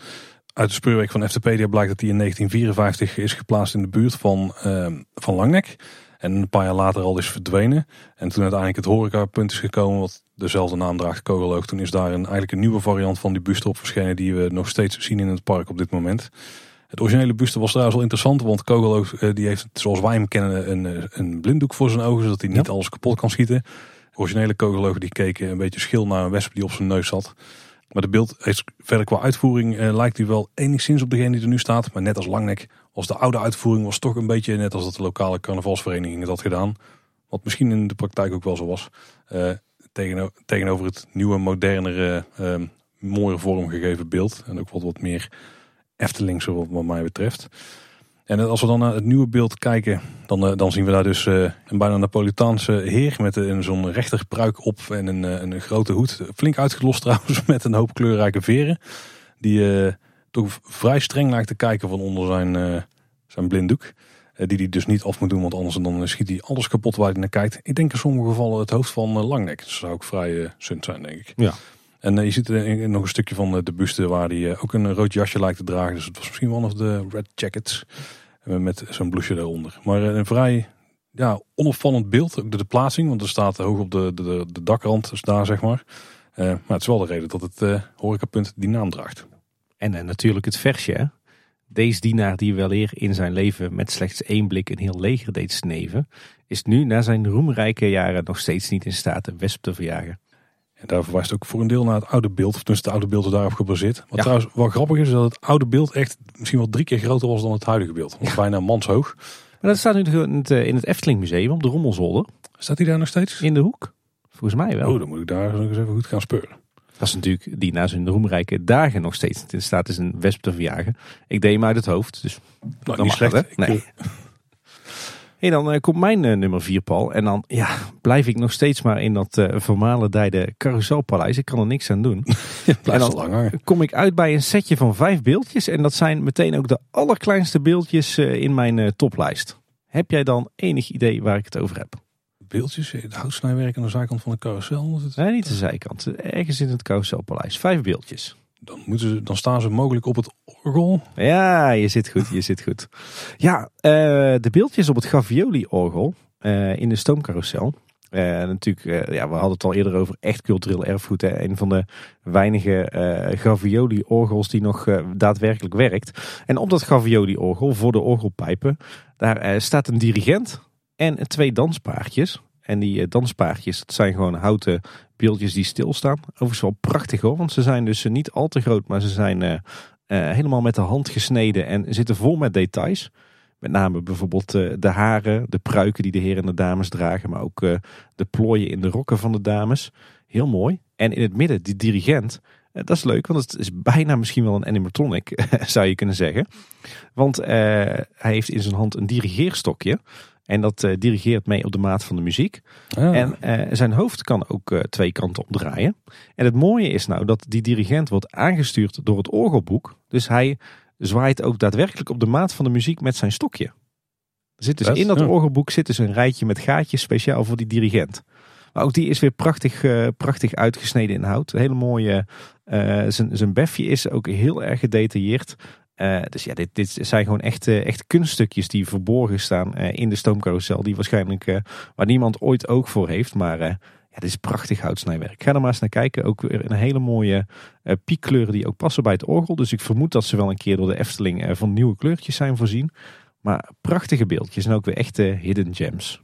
Uit de speurwerk van FTpedia blijkt dat hij in 1954 is geplaatst in de buurt van, uh, van Langnek. En een paar jaar later al is verdwenen. En toen uiteindelijk het horecapunt is gekomen, wat dezelfde naam draagt, Kogeloog. Toen is daar een, eigenlijk een nieuwe variant van die buste op verschenen, die we nog steeds zien in het park op dit moment. Het originele buste was trouwens wel interessant, want Kogeloog eh, die heeft, zoals wij hem kennen, een, eh, een blinddoek voor zijn ogen, zodat hij niet Ja. alles kapot kan schieten. De originele Kogeloog die keek een beetje schil naar een wesp die op zijn neus zat. Maar de beeld heeft verder qua uitvoering eh, lijkt hij wel enigszins op degene die er nu staat. Maar net als Langnek, als de oude uitvoering was toch een beetje net als dat de lokale carnavalsvereniging het had gedaan. Wat misschien in de praktijk ook wel zo was. Eh, tegeno- tegenover het nieuwe, modernere, eh, mooier vormgegeven beeld. En ook wat, wat meer Eftelingse wat, mij betreft. En als we dan naar het nieuwe beeld kijken, dan, eh, dan zien we daar dus eh, een bijna Napolitaanse heer met een, zo'n rechter pruik op en een, eh, een grote hoed. Flink uitgelost *laughs* trouwens met een hoop kleurrijke veren. Die eh, toch vrij streng lijkt te kijken van onder zijn, eh, zijn blinddoek. Eh, die hij dus niet af moet doen, want anders dan schiet hij alles kapot waar hij naar kijkt. Ik denk in sommige gevallen het hoofd van eh, Langnek. Dat zou ook vrij eh sunt zijn, denk ik. Ja. En eh, je ziet er nog een stukje van eh, de buste waar hij eh, ook een rood jasje lijkt te dragen. Dus het was misschien one of de red jackets. eh, met zo'n blouseje eronder. Maar eh, een vrij ja, onopvallend beeld. Ook de, de plaatsing, want er staat hoog op de, de, de, dakrand. Dus daar zeg maar. Eh, maar het is wel de reden dat het eh horecapunt die naam draagt. En eh, natuurlijk het versje. hè. Deze dienaar die wel eer in zijn leven met slechts één blik een heel leger deed sneven, is nu na zijn roemrijke jaren nog steeds niet in staat een wesp te verjagen. En daar verwijst ook voor een deel naar het oude beeld. Of tenminste, het oude beeld is daarop gebaseerd. Wat Ja. trouwens wel grappig is, is dat het oude beeld echt misschien wel drie keer groter was dan het huidige beeld. Want bijna manshoog. Maar dat staat nu in het, eh, in het Efteling Museum op de Rommelzolder, Staat hij daar nog steeds? in de hoek. Volgens mij wel. Oh, dan moet ik daar eens even goed gaan speuren. Dat is natuurlijk die na zijn roemrijke dagen nog steeds in staat is een wesp te verjagen. Ik deed hem uit het hoofd, dus Nou, niet slecht. hè? Nee. *laughs* Hey, dan eh, komt mijn eh, nummer 4, Paul. En dan ja, blijf ik nog steeds maar in dat eh vermalendijde carouselpaleis. Ik kan er niks aan doen. *laughs* En dan- al lang hangen. Kom ik uit bij een setje van vijf beeldjes. En dat zijn meteen ook de allerkleinste beeldjes in mijn toplijst. Heb jij dan enig idee waar ik het over heb? Beeldjes, het houtsnijwerk aan de zijkant van de carousel. Dat- Nee, niet de zijkant. Ergens in het carouselpaleis. Vijf beeldjes. Dan, moeten ze, dan staan ze mogelijk op het orgel. Ja, je zit goed, je zit goed. Ja, eh, de beeldjes op het Gavioli-orgel eh, in de stoomcarousel. Eh, natuurlijk, eh, ja, we hadden het al eerder over echt cultureel erfgoed. Hè. Een van de weinige eh Gavioli-orgels die nog eh, daadwerkelijk werkt. En op dat Gavioli-orgel, voor de orgelpijpen, daar eh, staat een dirigent en twee danspaardjes. En die eh, danspaardjes, dat zijn gewoon houten beeldjes die stilstaan. Overigens wel prachtig hoor, want ze zijn dus eh, niet al te groot, maar ze zijn eh, helemaal met de hand gesneden en zitten vol met details. Met name bijvoorbeeld de haren, de pruiken die de heren en de dames dragen, maar ook de plooien in de rokken van de dames. Heel mooi. En in het midden, die dirigent. Dat is leuk, want het is bijna misschien wel een animatronic, *laughs* zou je kunnen zeggen. Want hij heeft in zijn hand een dirigeerstokje. En dat eh, dirigeert mee op de maat van de muziek. Ah, En eh, zijn hoofd kan ook eh, twee kanten opdraaien. En het mooie is nou dat die dirigent wordt aangestuurd door het orgelboek. Dus hij zwaait ook daadwerkelijk op de maat van de muziek met zijn stokje. Er zit dus in dat ja. orgelboek zit dus een rijtje met gaatjes speciaal voor die dirigent. Maar ook die is weer prachtig, prachtig uitgesneden in hout. Een hele mooie. zijn, zijn befje is ook heel erg gedetailleerd. Eh, dus ja, dit, dit zijn gewoon echt, eh, echt kunststukjes die verborgen staan eh, in de stoomcarousel. Die waarschijnlijk waar niemand ooit oog voor heeft. Maar ja, dit is prachtig houtsnijwerk. Ga er maar eens naar kijken. Ook weer een hele mooie piekkleuren die ook passen bij het orgel. Dus ik vermoed dat ze wel een keer door de Efteling van nieuwe kleurtjes zijn voorzien. Maar prachtige beeldjes en ook weer echte hidden gems.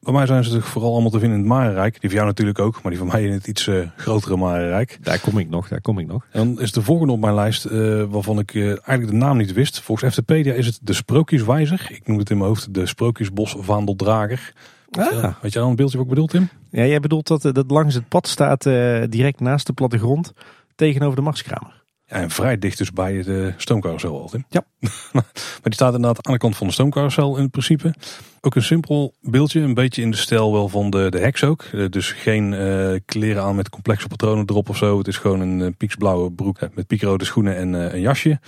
Bij mij zijn ze toch vooral allemaal te vinden in het Marenrijk. Die voor jou natuurlijk ook, maar die van mij in het iets eh, grotere Marenrijk. Daar kom ik nog, daar kom ik nog. En dan is de volgende op mijn lijst, eh, waarvan ik eh, eigenlijk de naam niet wist. Volgens Eftepedia is het de Sprookjeswijzer. Ik noem het in mijn hoofd de Sprookjesbos Vaandeldrager. Ah. Weet jij dan een beeldje wat ik bedoel, Tim? Ja, jij bedoelt dat dat langs het pad staat, direct naast de plattegrond, tegenover de marskramer. En vrij dicht dus bij de stoomcarousel al, Tim. Ja. *laughs* maar die staat inderdaad aan de kant van de stoomcarousel in principe. Ook een simpel beeldje, een beetje in de stijl wel van de, de heks ook. Eh, dus geen eh, kleren aan met complexe patronen erop of zo. Het is gewoon een uh, pieksblauwe broek met piekrode schoenen en eh, een jasje.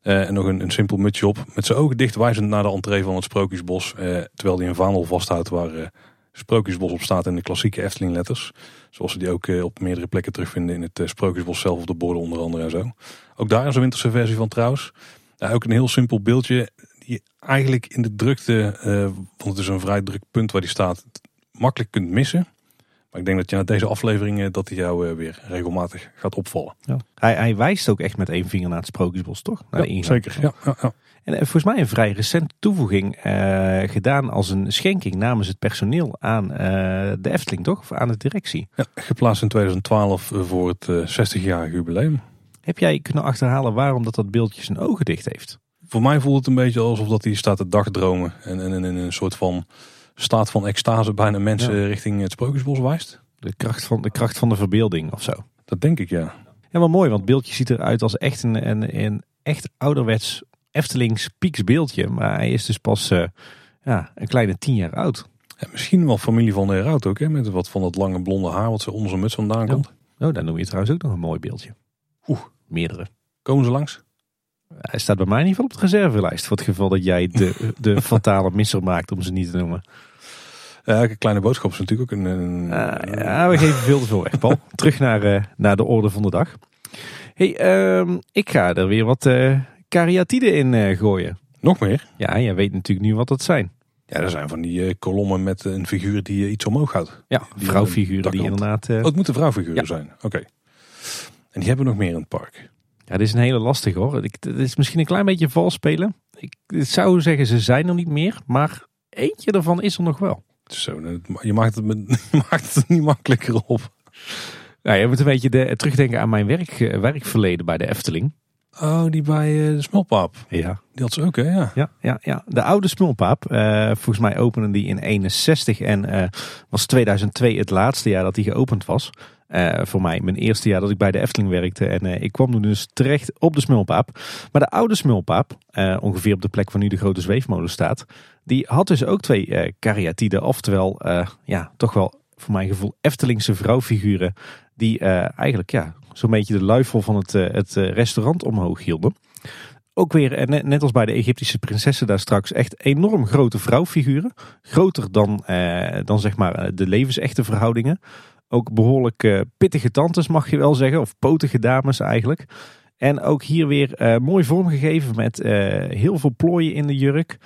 Eh, en nog een, een simpel mutsje op. Met zijn ogen dicht wijzend naar de entree van het Sprookjesbos. eh, terwijl hij een vaandel vasthoudt waar eh, Sprookjesbos op staat in de klassieke Efteling letters. Zoals we die ook eh, op meerdere plekken terugvinden in het eh, Sprookjesbos zelf of de borden onder andere en zo. Ook daar is een winterse versie van trouwens. Ook een heel simpel beeldje die eigenlijk in de drukte, eh, want het is een vrij druk punt waar die staat, makkelijk kunt missen. Maar ik denk dat je na deze aflevering eh, dat hij jou eh, weer regelmatig gaat opvallen. Ja. Hij, hij wijst ook echt met één vinger naar het Sprookjesbos, toch? Naar Ja, zeker. Ja, ja. En eh, volgens mij een vrij recente toevoeging eh, gedaan als een schenking namens het personeel aan eh, de Efteling, toch? Of aan de directie. Ja, geplaatst in 2012 voor het eh, 60-jarig jubileum. Heb jij kunnen achterhalen waarom dat, dat beeldje zijn ogen dicht heeft? Voor mij voelt het een beetje alsof dat hij staat te dagdromen. En, en, en in een soort van staat van extase bijna mensen richting het Sprookjesbos wijst. De kracht van de, kracht van de verbeelding of zo. Dat denk ik ja. Ja, mooi, want het beeldje ziet eruit als echt een, een, een echt ouderwets Eftelings pieks beeldje. Maar hij is dus pas eh, ja, een kleine tien jaar oud. En misschien wel familie van de Heraut ook. Hè, met wat van dat lange blonde haar wat ze onder zijn muts vandaan Ja. komt. Oh, daar noem je trouwens ook nog een mooi beeldje. Oeh. Meerdere. Komen ze langs? Hij staat bij mij in ieder geval op de reservelijst. Voor het geval dat jij de, *laughs* de fatale misser maakt om ze niet te noemen. Ja, kleine boodschap is natuurlijk ook een... een Ah, ja, we geven veel te veel weg, Paul. *laughs* Terug naar, eh, naar de orde van de dag. hey, ehm, ik ga er weer wat eh kariatiden in eh, gooien. Nog meer? Ja, jij weet natuurlijk nu wat dat zijn. Ja, er zijn van die kolommen met een figuur die iets omhoog houdt. Ja, Die vrouwfiguren die inderdaad... Oh, het moeten vrouwfiguren Ja. zijn. Oké. En die hebben we nog meer in het park. Ja, dit is een hele lastige hoor. Ik, dit is misschien een klein beetje vals spelen. Ik, ik zou zeggen, ze zijn er niet meer. Maar eentje ervan is er nog wel. Het Zo, het- je, maakt het, *laughs* je maakt het niet makkelijker op. Nou, je moet een beetje de, terugdenken aan mijn werk, eh, werkverleden bij de Efteling. Oh, die bij eh, de smulpaap. Ja. Die had ze ook, hè? Ja. Ja, ja, ja. de oude Smulpaap. eh, volgens mij opende die in 61 en was 2002 het laatste jaar dat die geopend was. Eh, voor mij mijn eerste jaar dat ik bij de Efteling werkte. En eh, ik kwam toen dus terecht op de Smulpaap. Maar de oude Smulpaap, eh, ongeveer op de plek waar nu de grote zweefmolen staat. Die had dus ook twee kariatiden. Oftewel, ja, toch wel voor mijn gevoel Eftelingse vrouwfiguren. Die eigenlijk ja, zo'n beetje de luifel van het, het restaurant omhoog hielden ook weer, net, als bij de Egyptische prinsessen daar straks, echt enorm grote vrouwfiguren. Groter dan, dan zeg maar de levensechte verhoudingen. Ook behoorlijk eh, pittige tantes mag je wel zeggen, of potige dames eigenlijk. En ook hier weer eh, mooi vormgegeven met eh, heel veel plooien in de jurk.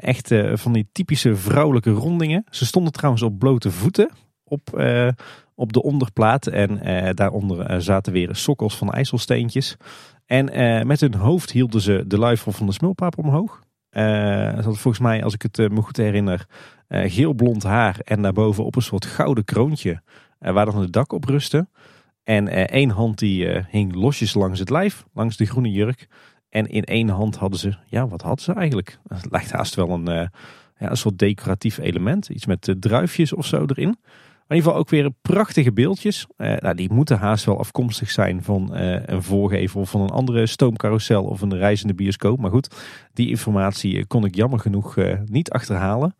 Echt van die typische vrouwelijke rondingen. Ze stonden trouwens op blote voeten op, op de onderplaat. En daaronder zaten weer sokkels van ijzelsteentjes. En met hun hoofd hielden ze de luifel van de smulpaap omhoog. Ze had volgens mij, als ik het me goed herinner, eh geel blond haar en daarboven op een soort gouden kroontje waar dan het dak op rustte. En eh, één hand die eh, hing losjes langs het lijf, langs de groene jurk. En in één hand hadden ze, ja wat hadden ze eigenlijk? *laughs* Het lijkt haast wel een, eh, ja, soort decoratief element. Iets met eh, druifjes of zo erin. Maar in ieder geval ook weer prachtige beeldjes. Eh, nou, die moeten haast wel afkomstig zijn van eh, een voorgevel van een andere stoomcarousel of een reizende bioscoop. Maar goed, die informatie eh, kon ik jammer genoeg eh, niet achterhalen.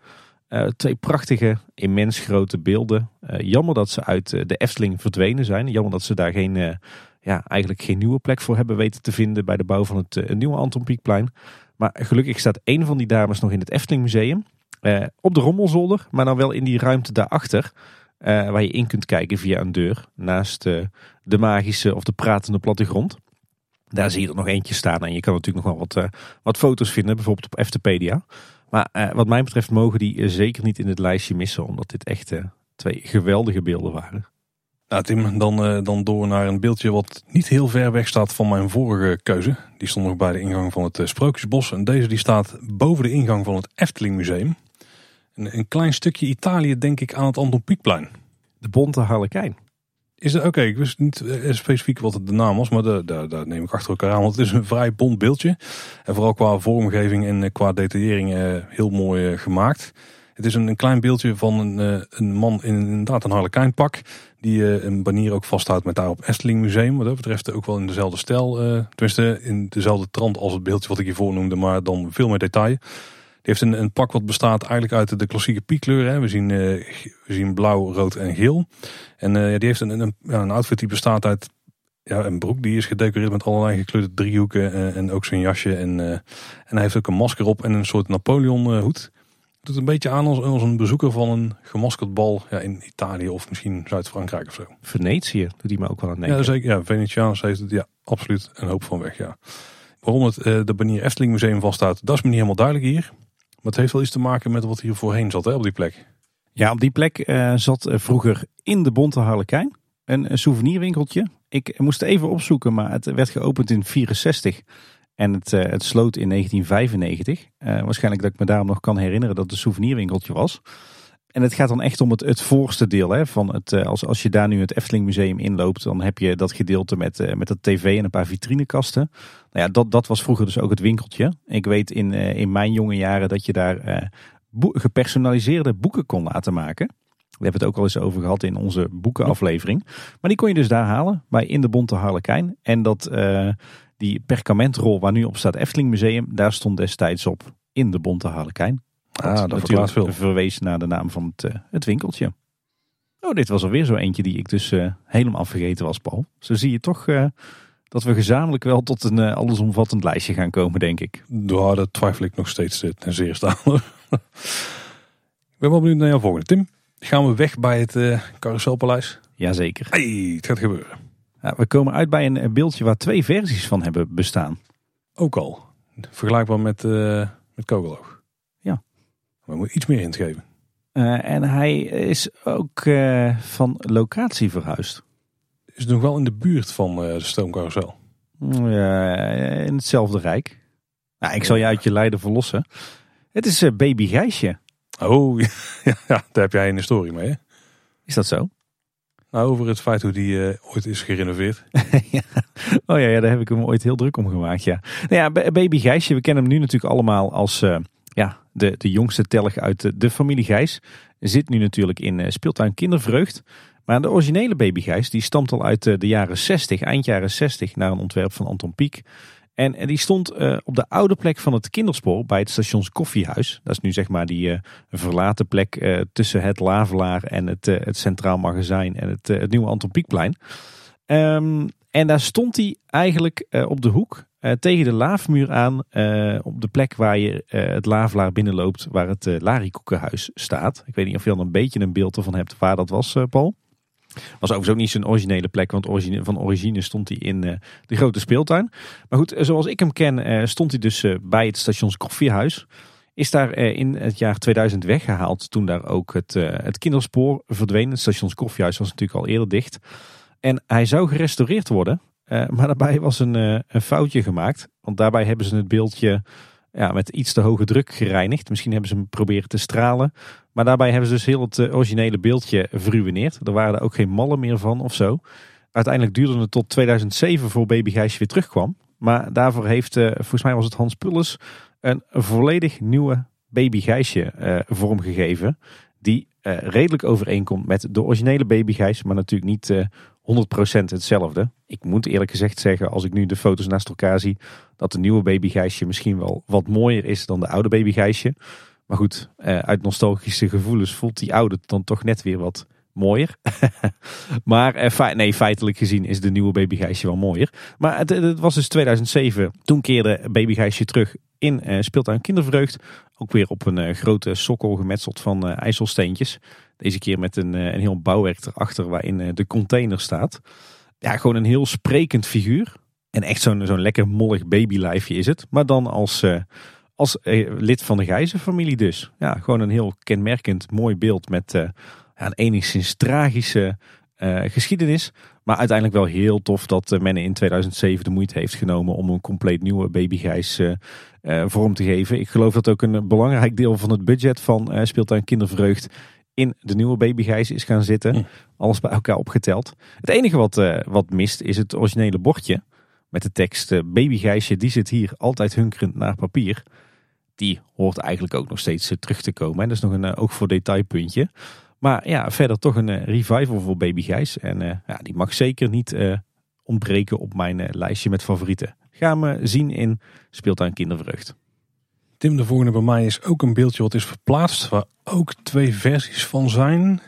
Eh, twee prachtige, immens grote beelden. Eh, jammer dat ze uit eh, de Efteling verdwenen zijn. Jammer dat ze daar geen, ja, eigenlijk geen nieuwe plek voor hebben weten te vinden bij de bouw van het nieuwe Anton Pieckplein. Maar gelukkig staat één van die dames nog in het Efteling Museum. Op de Rommelzolder, maar dan wel in die ruimte daarachter. waar je in kunt kijken via een deur. Naast de magische of de pratende plattegrond. Daar zie je er nog eentje staan. En je kan natuurlijk nog wel wat, wat foto's vinden. Bijvoorbeeld op Eftepedia. Maar eh, wat mij betreft mogen die eh, zeker niet in het lijstje missen. Omdat dit echt eh, twee geweldige beelden waren. Nou Tim, dan, dan door naar een beeldje wat niet heel ver weg staat van mijn vorige keuze. Die stond nog bij de ingang van het Sprookjesbos. En deze die staat boven de ingang van het Efteling Museum. Een, een klein stukje Italië denk ik aan het Anton Pieckplein. De bonte harlekijn. Is dat oké? ik wist niet eh, specifiek wat de naam was, maar daar neem ik achter elkaar aan. Want het is een vrij bont beeldje. En vooral qua vormgeving en eh, qua detaillering eh, heel mooi gemaakt. Het is een, een klein beeldje van een, een man in inderdaad een harlekijnpak. Die een banier ook vasthoudt met daar op Efteling Museum. Wat dat betreft ook wel in dezelfde stijl. eh, tenminste in dezelfde trant als het beeldje wat ik hiervoor noemde. Maar dan veel meer detail. Heeft een, een pak wat bestaat eigenlijk uit de klassieke piekkleuren. We, zien, eh, we zien blauw, rood en geel. En eh, die heeft een, een, ja, een outfit die bestaat uit ja, een broek. Die is gedecoreerd met allerlei gekleurde driehoeken. eh, en ook zijn jasje. En, en hij heeft ook een masker op en een soort Napoleon hoed. Doet een beetje aan als, als een bezoeker van een gemaskerd bal ja, in Italië of misschien Zuid-Frankrijk of zo. Venetië doet hij me ook wel aan denken. Ja, zeker. Ja, Venetiaans heeft het ja, absoluut een hoop van weg. Ja. Waarom het de Banier Efteling Museum vasthoudt, dat is me niet helemaal duidelijk hier. Maar het heeft wel iets te maken met wat hier voorheen zat hè, op die plek. Ja, op die plek eh, zat eh, vroeger in de Bonte Harlekijn een, een souvenirwinkeltje. Ik moest even opzoeken, maar het werd geopend in 64 en het, eh, het sloot in 1995. Eh, waarschijnlijk dat ik me daarom nog kan herinneren dat het een souvenirwinkeltje was. En het gaat dan echt om het, het voorste deel. Hè, van het, eh, als, als je daar nu het Efteling Museum inloopt, dan heb je dat gedeelte met, eh, met dat tv en een paar vitrinekasten. Nou ja, dat, dat was vroeger dus ook het winkeltje. Ik weet in, eh, in mijn jonge jaren dat je daar gepersonaliseerde boeken kon laten maken. We hebben het ook al eens over gehad in onze boekenaflevering. Maar die kon je dus daar halen, bij In de Bonte Harlekijn. En dat, die perkamentrol waar nu op staat Efteling Museum, daar stond destijds op In de Bonte Harlekijn. Ah, dat natuurlijk veel. verwees naar de naam van het, eh, het winkeltje. Oh, dit was alweer zo eentje die ik dus eh, helemaal vergeten was, Paul. Zo zie je toch eh, dat we gezamenlijk wel tot een allesomvattend lijstje gaan komen, denk ik. Ja, dat twijfel ik nog steeds ten zeerste aan. ik ben wel benieuwd naar jouw volgende. Tim, gaan we weg bij het carouselpaleis? Jazeker. Hey, het gaat gebeuren. Ja, we komen uit bij een, beeldje waar twee versies van hebben bestaan. Ook al. Vergelijkbaar met, met Kogeloog. We moeten iets meer hint geven. Eh, en hij is ook eh, van locatie verhuisd. Is het nog wel in de buurt van eh, de stoomcarousel? Ja, in hetzelfde rijk. Nou, ik zal je uit je lijden verlossen. Het is Baby Gijsje. Oh, *laughs* ja, ja, daar heb jij een historie mee hè? Is dat zo? Nou, over het feit hoe die ooit is gerenoveerd. *laughs* ja. Oh ja, ja, daar heb ik hem ooit heel druk om gemaakt. Ja. Nou ja, Ba- Baby Gijsje, we kennen hem nu natuurlijk allemaal als ja, de, de jongste telg uit de, de familie Gijs. Zit nu natuurlijk in eh, speeltuin Kindervreugd. Maar de originele Baby Gijs die stamt al uit eh, de jaren 60, eind jaren 60, naar een ontwerp van Anton Pieck. En die stond eh, op de oude plek van het kinderspoor bij het stations Koffiehuis. Dat is nu zeg maar die verlaten plek tussen het Lavelaar en het, het Centraal Magazijn en het, het nieuwe Anton Pieckplein. Ehm, en daar stond hij eigenlijk op de hoek tegen de laafmuur aan. eh, op de plek waar je eh, het Lavelaar binnenloopt, waar het Larikoekenhuis staat. Ik weet niet of je dan een beetje een beeld ervan hebt waar dat was, eh, Paul. Was overigens ook niet zijn originele plek, want origine, van origine stond hij in eh, de grote speeltuin. Maar goed, eh, zoals ik hem ken, eh, stond hij dus eh, bij het stations Koffiehuis. Is daar eh, in het jaar 2000 weggehaald toen daar ook het, eh, het kinderspoor verdween. Het stations Koffiehuis was natuurlijk al eerder dicht. En hij zou gerestaureerd worden, eh, maar daarbij was een, eh, een foutje gemaakt. Want daarbij hebben ze het beeldje ja, met iets te hoge druk gereinigd. Misschien hebben ze hem proberen te stralen. Maar daarbij hebben ze dus heel het eh, originele beeldje verruineerd. Er waren er ook geen mallen meer van of zo. Uiteindelijk duurde het tot 2007 voor Baby Gijsje weer terugkwam. Maar daarvoor heeft, volgens mij was het Hans Pulles, een volledig nieuwe Baby Gijsje eh, vormgegeven. Die redelijk overeenkomt met de originele Baby maar natuurlijk niet 100% hetzelfde. Ik moet eerlijk gezegd zeggen, als ik nu de foto's naast elkaar zie, dat de nieuwe Baby Gijsje misschien wel wat mooier is dan de oude Baby Gijsje. Maar goed, eh, uit nostalgische gevoelens voelt die oude dan toch net weer wat mooier. *laughs* maar eh, nee, feitelijk gezien is de nieuwe Baby Gijsje wel mooier. Maar het, het was dus 2007. Toen keerde Baby Gijsje terug eh, speeltuin Kindervreugd. Ook weer op een eh, grote sokkel gemetseld van eh, ijzelsteentjes. Deze keer met een, een heel bouwwerk erachter waarin de container staat. Ja, gewoon een heel sprekend figuur. En echt zo'n zo'n lekker mollig babylijfje is het. Maar dan als, als lid van de Gijzenfamilie dus. Ja, gewoon een heel kenmerkend mooi beeld met een enigszins tragische geschiedenis. Maar uiteindelijk wel heel tof dat men in 2007 de moeite heeft genomen om een compleet nieuwe Baby Gijs eh, eh, vorm te geven. Ik geloof dat ook een belangrijk deel van het budget van eh, Speeltuin Kindervreugd in de nieuwe Baby Gijs is gaan zitten. Alles bij elkaar opgeteld. Het enige wat, eh, wat mist is het originele bordje. Met de tekst eh, Baby Gijsje die zit hier altijd hunkerend naar papier. die hoort eigenlijk ook nog steeds eh, terug te komen. En dat is nog een eh, oog voor detailpuntje. Maar ja, verder toch een eh, revival voor Baby Gijs. En eh, ja, die mag zeker niet eh, ontbreken op mijn eh, lijstje met favorieten. Ga me zien in Speeltuin Kindervreugd. Tim, de volgende bij mij is ook een beeldje wat is verplaatst. Waar ook twee versies van zijn.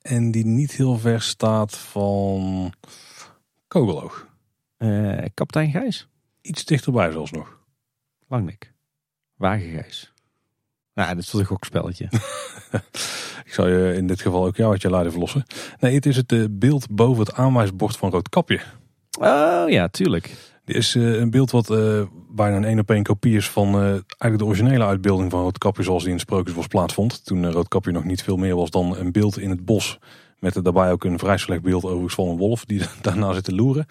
En die niet heel ver staat van Kogeloog. Eh, Kapitein Gijs, Iets dichterbij zelfs nog. Langnek, Wagengijs. Nou, dit is toch een gokspelletje. *laughs* Ik zal je in dit geval ook jou uit je laden verlossen. Nee, het is het eh, beeld boven het aanwijsbord van Roodkapje. Oh ja, tuurlijk. Dit is eh, een beeld wat eh, bijna een één op één kopie is van eh, eigenlijk de originele uitbeelding van Roodkapje zoals die in Sprookjesbos plaatsvond. Toen Roodkapje nog niet veel meer was dan een beeld in het bos. Met daarbij ook een vrij slecht beeld overigens van een wolf die *laughs* daarna zit te loeren.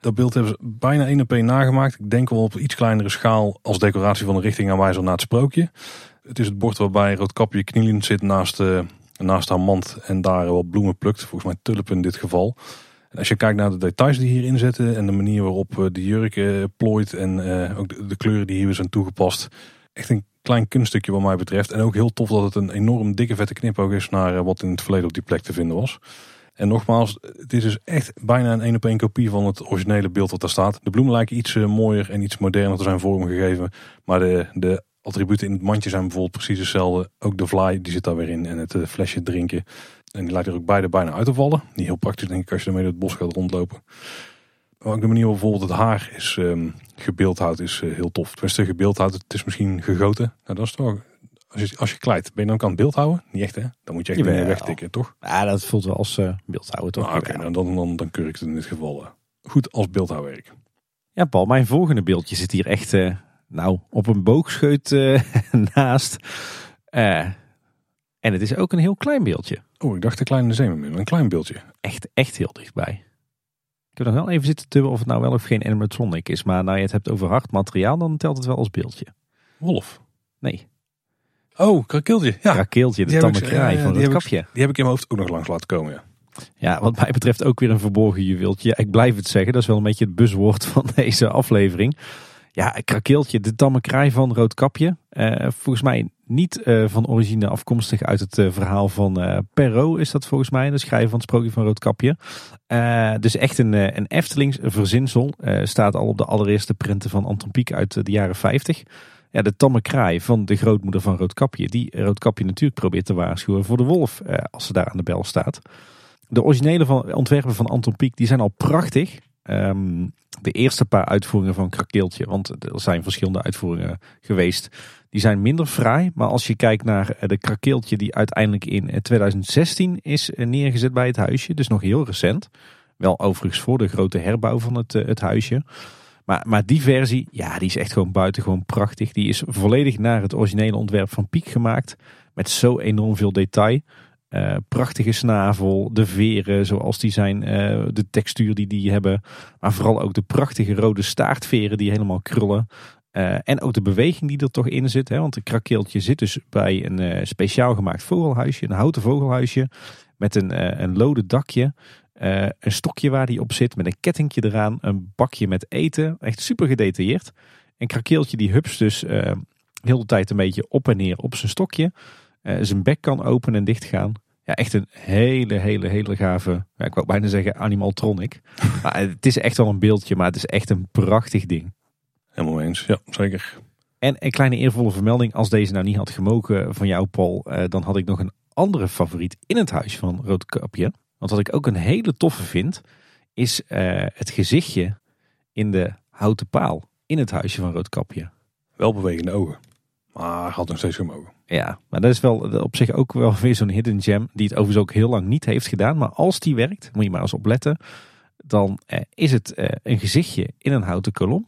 Dat beeld hebben ze bijna één op één nagemaakt. Ik denk wel op iets kleinere schaal als decoratie van een richtingaanwijzer naar het sprookje. Het is het bord waarbij Roodkapje knielend zit naast, naast haar mand en daar wat bloemen plukt. Volgens mij tulpen in dit geval. Als je kijkt naar de details die hierin zitten en de manier waarop eh, de jurk eh, plooit en eh, ook de, kleuren die hier weer zijn toegepast. Echt een klein kunststukje wat mij betreft. En ook heel tof dat het een enorm dikke vette knipoog is naar wat in het verleden op die plek te vinden was. En nogmaals, het is dus echt bijna een één op één kopie van het originele beeld wat daar staat. De bloemen lijken iets mooier en iets moderner te zijn vormgegeven. Maar de, de attributen in het mandje zijn bijvoorbeeld precies hetzelfde. Ook de fly, die zit daar weer in. En het eh, flesje drinken. En die lijkt er ook beide bijna uit te vallen. Niet heel praktisch denk ik als je ermee door het bos gaat rondlopen. Maar ook de manier waarop bijvoorbeeld het haar is ehm gebeeldhouwd is eh, heel tof. Tenminste gebeeldhouwd, het is misschien gegoten. Nou, dat is toch... Als je, als je kleidt, ben je dan kan het beeld houden? Niet echt hè? Dan moet je echt dingen wegtikken, toch? Ja, dat voelt wel als eh beeldhouwer toch? Nou, Oké, nou, dan, dan, dan keur ik het in dit geval goed als beeldhouwwerk. Ja, Paul, mijn volgende beeldje zit hier echt nou, op een boogscheut eh, *laughs* naast. Eh, en het is ook een heel klein beeldje. Oh, ik dacht een kleine zeemermin, een klein beeldje. Echt, echt heel dichtbij. Ik heb nog wel even zitten tubben of het nou wel of geen animatronic is. Maar nou je het hebt over hard materiaal, dan telt het wel als beeldje. Wolf. Nee, Oh, krakeeltje. Ja, krakeeltje, de tamme kraai van het ik- kapje. die heb ik in mijn hoofd ook nog langs laten komen. Ja. Ja, wat mij betreft ook weer een verborgen juweeltje. Ja, ik blijf het zeggen, dat is wel een beetje het buswoord van *laughs* deze aflevering. Ja, krakeeltje, de tamme kraai van Roodkapje. Eh volgens mij niet eh, van origine afkomstig uit het eh, verhaal van Perrault is dat volgens mij. De schrijver van het sprookje van Roodkapje. Dus echt een, een Eftelings verzinsel. Staat al op de allereerste prenten van Anton Pieck uit de jaren 50. Ja, de tamme kraai van de grootmoeder van Roodkapje. Die Roodkapje natuurlijk probeert te waarschuwen voor de wolf als ze daar aan de bel staat. De originele van, ontwerpen van Anton Pieck die zijn al prachtig. Ehm, de eerste paar uitvoeringen van Krakeeltje, want er zijn verschillende uitvoeringen geweest, die zijn minder fraai. Maar als je kijkt naar eh, de Krakeeltje die uiteindelijk in eh, 2016 is eh, neergezet bij het huisje, dus nog heel recent. Wel overigens voor de grote herbouw van het, eh, het huisje. Maar, maar die versie, ja, die is echt gewoon buitengewoon prachtig. Die is volledig naar het originele ontwerp van Pieck gemaakt. Met zo enorm veel detail. Eh, prachtige snavel, de veren zoals die zijn, eh, de textuur die die hebben. Maar vooral ook de prachtige rode staartveren die helemaal krullen. Eh, en ook de beweging die er toch in zit. Hè? Want een krakeeltje zit dus bij een speciaal gemaakt vogelhuisje. Een houten vogelhuisje met een, een lode dakje. Een stokje waar die op zit met een kettingje eraan. Een bakje met eten. Echt super gedetailleerd. En krakeeltje die hups dus heel de tijd een beetje op en neer op zijn stokje. Eh, zijn bek kan open en dicht gaan. Ja, echt een hele, hele, hele gave, ja, ik wou bijna zeggen animaltronic. *laughs* maar het is echt wel een beeldje, maar het is echt een prachtig ding. Helemaal eens. Ja, zeker. En een kleine eervolle vermelding, als deze nou niet had gemogen van jou Paul, eh, dan had ik nog een andere favoriet in het huis van Roodkapje. Want wat ik ook een hele toffe vind, is eh, het gezichtje in de houten paal in het huisje van Roodkapje. Wel bewegende ogen. Maar had nog steeds gemogen. Ja, maar dat is wel op zich ook wel weer zo'n hidden gem. Die het overigens ook heel lang niet heeft gedaan. Maar als die werkt, moet je maar eens opletten. Dan eh, is het eh, een gezichtje in een houten kolom.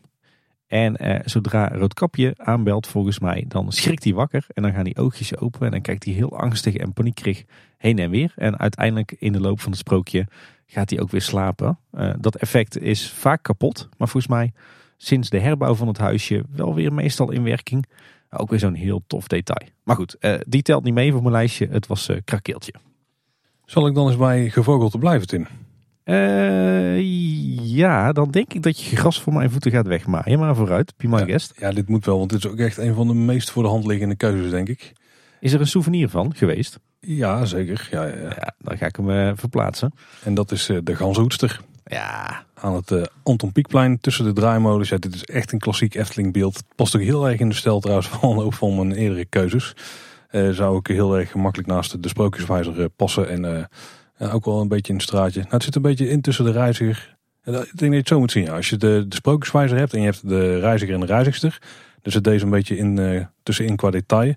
En eh, zodra Roodkapje aanbelt volgens mij, dan schrikt hij wakker. En dan gaan die oogjes open. En dan kijkt hij heel angstig en paniekerig heen en weer. En uiteindelijk in de loop van het sprookje gaat hij ook weer slapen. Eh, dat effect is vaak kapot. Maar volgens mij sinds de herbouw van het huisje wel weer meestal in werking. Ook weer zo'n heel tof detail. Maar goed, eh, die telt niet mee voor mijn lijstje. Het was eh krakeeltje. Zal ik dan eens bij gevogelte blijven, Tim? Eh, ja, dan denk ik dat je gras voor mijn voeten gaat wegmaaien. Maar vooruit, be my Ja. guest. Ja, dit moet wel, want dit is ook echt een van de meest voor de hand liggende keuzes, denk ik. Is er een souvenir van geweest? Ja, zeker. Ja, ja, ja. Ja, dan ga ik hem verplaatsen. En dat is eh, de ganzenhoedster Ja, aan het eh, Anton Pieckplein tussen de draaimolens. Ja, dit is echt een klassiek Efteling beeld. Past ook heel erg in de stijl trouwens van hoop van mijn eerdere keuzes. Eh, zou ook heel erg gemakkelijk naast de sprookjeswijzer eh, passen. En ook wel een beetje in het straatje. Nou, het zit een beetje in tussen de reiziger. Ik denk dat je het zo moet zien. Als je de, de sprookjeswijzer hebt en je hebt de reiziger en de reizigster. Dan zit deze een beetje in, tussenin qua detail.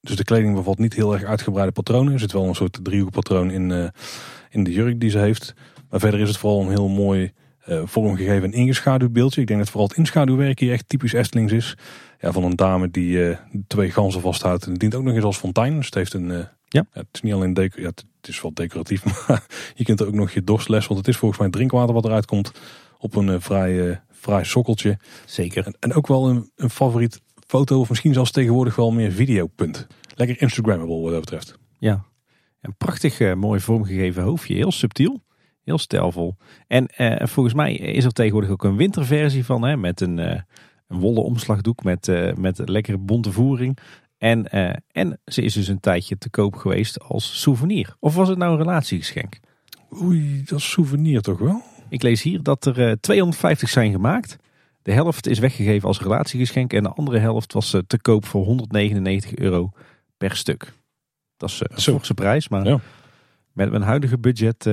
Dus de kleding bevat niet heel erg uitgebreide patronen. Er zit wel een soort driehoekpatroon in, in de jurk die ze heeft. Maar verder is het vooral een heel mooi eh, vormgegeven en ingeschaduwd beeldje. Ik denk dat vooral het inschaduwwerk hier echt typisch Estelings is. Ja, van een dame die eh, twee ganzen vasthoudt. En het dient ook nog eens als fontein. Dus het heeft een... eh, Ja. het is niet alleen ja, het, is wel decoratief, *laughs* maar je kunt er ook nog je dorstles. Want het is volgens mij drinkwater wat eruit komt op een vrij, vrij sokkeltje. zeker. En, en ook wel een, een favoriet foto, of misschien zelfs tegenwoordig wel meer videopunt. Lekker Instagrammable wat dat betreft. Ja, een prachtig mooi vormgegeven hoofdje. Heel subtiel, heel stijlvol. En eh, volgens mij is er tegenwoordig ook een winterversie van. Hè, met een, eh, een wollen omslagdoek met, eh, met lekkere bonte voering. En, en ze is dus een tijdje te koop geweest als souvenir. Of was het nou een relatiegeschenk? Oei, dat is souvenir toch wel? Ik lees hier dat er eh, 250 zijn gemaakt. De helft is weggegeven als relatiegeschenk. En de andere helft was te koop voor 199 euro per stuk. Dat is een forse prijs. Maar Ja. met mijn huidige budget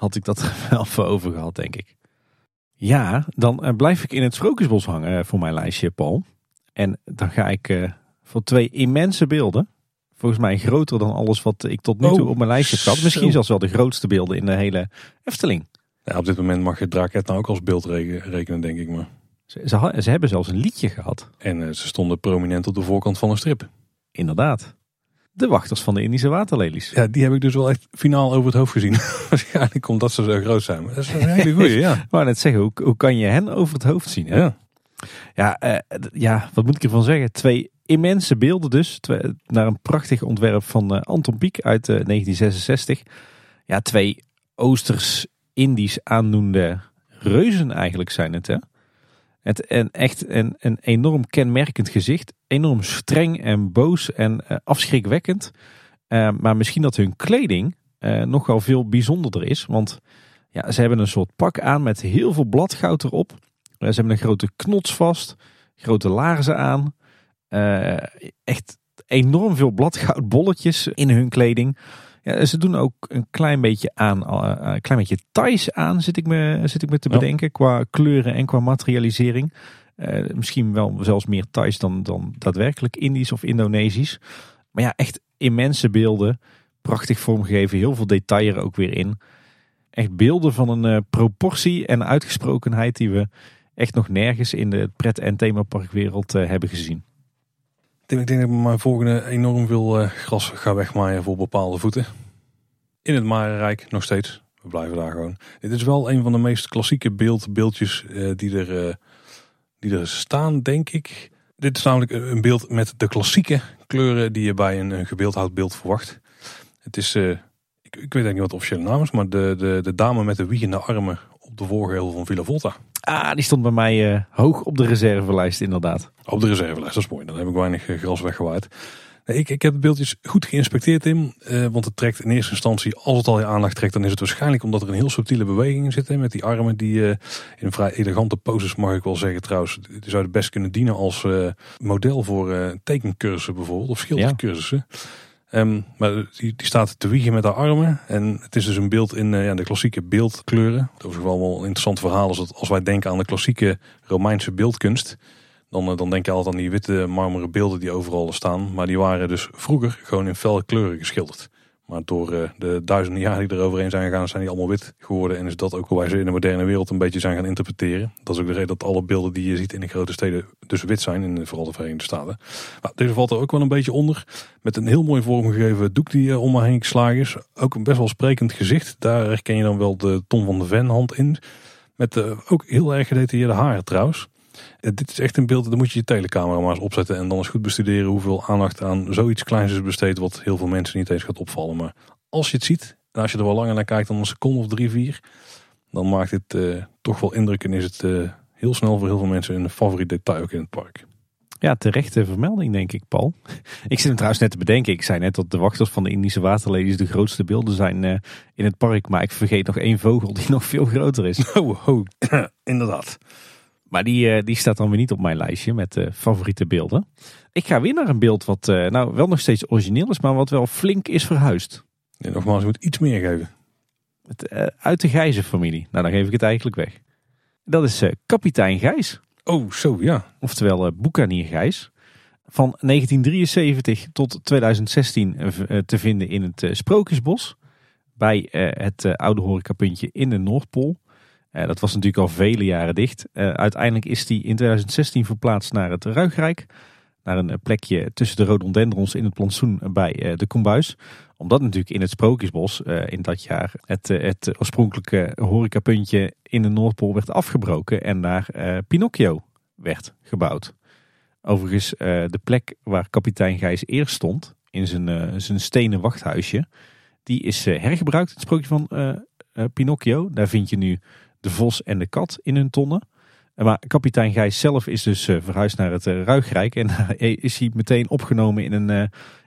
had ik dat *laughs* er wel voor over gehad, denk ik. Ja, dan eh, blijf ik in het Sprookjesbos hangen eh, voor mijn lijstje, Paul. En dan ga ik eh, voor twee immense beelden. Volgens mij groter dan alles wat ik tot nu toe Oh, op mijn lijstje heb gehad. Misschien zo. zelfs wel de grootste beelden in de hele Efteling. Ja, op dit moment mag je Draket nou ook als beeld reken- rekenen, denk ik maar. Ze, ze, hebben zelfs een liedje gehad. En ze stonden prominent op de voorkant van een strip. Inderdaad. De wachters van de Indische waterlelies. Ja, die heb ik dus wel echt finaal over het hoofd gezien. *laughs* Waarschijnlijk omdat ze zo groot zijn. Maar dat is een hele goeie, ja. *laughs* Wou net zeggen, hoe, hoe kan je hen over het hoofd zien? Hè? ja. Ja, eh, ja, wat moet ik ervan zeggen? Twee immense beelden dus. Twee- naar een prachtig ontwerp van eh, Anton Pieck uit eh, 1966. Ja, twee Oosters-Indisch aandoende reuzen eigenlijk zijn het. Hè? Het, en echt een, een enorm kenmerkend gezicht. Enorm streng en boos en eh, afschrikwekkend. Eh, maar misschien dat hun kleding eh, nogal veel bijzonderder is. Want ja, ze hebben een soort pak aan met heel veel bladgoud erop. Ze hebben een grote knots vast, grote laarzen aan. Echt enorm veel bladgoudbolletjes in hun kleding. Ja, ze doen ook een klein beetje aan, eh, een klein beetje Thais aan, zit ik me, zit ik me te Ja. bedenken, qua kleuren en qua materialisering. Eh, misschien wel zelfs meer Thais dan, dan daadwerkelijk Indisch of Indonesisch. Maar ja, echt immense beelden, prachtig vormgegeven, heel veel detail er ook weer in. Echt beelden van een eh, proportie en uitgesprokenheid die we echt nog nergens in de pret- en themaparkwereld eh, hebben gezien. Ik denk, dat ik mijn volgende enorm veel eh, gras ga wegmaaien voor bepaalde voeten. In het Marenrijk nog steeds. We blijven daar gewoon. Dit is wel een van de meest klassieke beeld, beeldjes eh, die, er, eh, die er staan, denk ik. Dit is namelijk een beeld met de klassieke kleuren die je bij een, een gebeeldhouwd beeld verwacht. Het is, eh, ik, ik weet eigenlijk niet wat de officiële naam is, maar de, de, de dame met de wiegende armen de voorgevel van Villa Volta. Ah, die stond bij mij eh, hoog op de reservelijst inderdaad. Op de reservelijst, dat is mooi. Dan heb ik weinig eh, gras weggewaaid. Nee, ik, ik heb de beeldjes goed geïnspecteerd in. eh, want het trekt in eerste instantie, als het al je aandacht trekt, dan is het waarschijnlijk omdat er een heel subtiele beweging in zit. Hè, met die armen die eh, in vrij elegante poses, mag ik wel zeggen trouwens. Die zouden best kunnen dienen als model voor tekencursussen bijvoorbeeld. Of schildercursussen. Ehm, maar die, die staat te wiegen met haar armen. En het is dus een beeld in eh, ja, de klassieke beeldkleuren. Het is wel een interessant verhaal. Als, het, als wij denken aan de klassieke Romeinse beeldkunst. Dan, eh, dan denk je altijd aan die witte marmeren beelden die overal staan. Maar die waren dus vroeger gewoon in felle kleuren geschilderd. Maar door eh, de duizenden jaren die er overheen zijn gegaan, zijn die allemaal wit geworden. En is dat ook hoe wij ze in de moderne wereld een beetje zijn gaan interpreteren. Dat is ook de reden dat alle beelden die je ziet in de grote steden dus wit zijn. In vooral de Verenigde Staten. Nou, deze valt er ook wel een beetje onder. Met een heel mooi vormgegeven doek die eh, om me heen geslagen is. Ook een best wel sprekend gezicht. Daar herken je dan wel de Tom van de Ven hand in. Met eh, ook heel erg gedetailleerde haren trouwens. Dit is echt een beeld, dan moet je je telecamera maar eens opzetten. En dan eens goed bestuderen hoeveel aandacht aan zoiets kleins is besteed. Wat heel veel mensen niet eens gaat opvallen. Maar als je het ziet, en als je er wel langer naar kijkt dan een seconde of drie, vier. dan maakt dit eh, toch wel indruk en is het eh, heel snel voor heel veel mensen een favoriet detail ook in het park. Ja, terechte vermelding denk ik, Paul. Ik zit hem trouwens net te bedenken. Ik zei net dat de wachters van de Indische waterlelies de grootste beelden zijn eh, in het park. Maar ik vergeet nog één vogel die *laughs* nog veel groter is. Oh, oh *clears throat* inderdaad. Maar die, eh, die staat dan weer niet op mijn lijstje met eh, favoriete beelden. Ik ga weer naar een beeld wat eh, nou wel nog steeds origineel is, maar wat wel flink is verhuisd. Ja, nogmaals, je moet iets meer geven. Het, uit de Gijzen-familie. Nou, dan geef ik het eigenlijk weg. Dat is kapitein Gijs. Oh, zo ja. Oftewel eh Boekanier Gijs. Van 1973 tot 2016 eh, v- eh, te vinden in het Sprookjesbos. Bij het oude horecapuntje in de Noordpool. Eh, dat was natuurlijk al vele jaren dicht. Eh, uiteindelijk is die in 2016 verplaatst naar het Ruigrijk. Naar een eh, plekje tussen de rhododendrons in het plantsoen bij de Kombuis. Omdat natuurlijk in het Sprookjesbos in dat jaar het, het oorspronkelijke horecapuntje in de Noordpool werd afgebroken. En daar eh, Pinocchio werd gebouwd. Overigens, de plek waar kapitein Gijs eerst stond, in zijn, zijn stenen wachthuisje, die is hergebruikt. Het sprookje van Pinocchio. Daar vind je nu de vos en de kat in hun tonnen. Eh, Maar kapitein Gijs zelf is dus eh, verhuisd naar het uh, Ruigrijk. En *laughs* is hij meteen opgenomen in een, eh,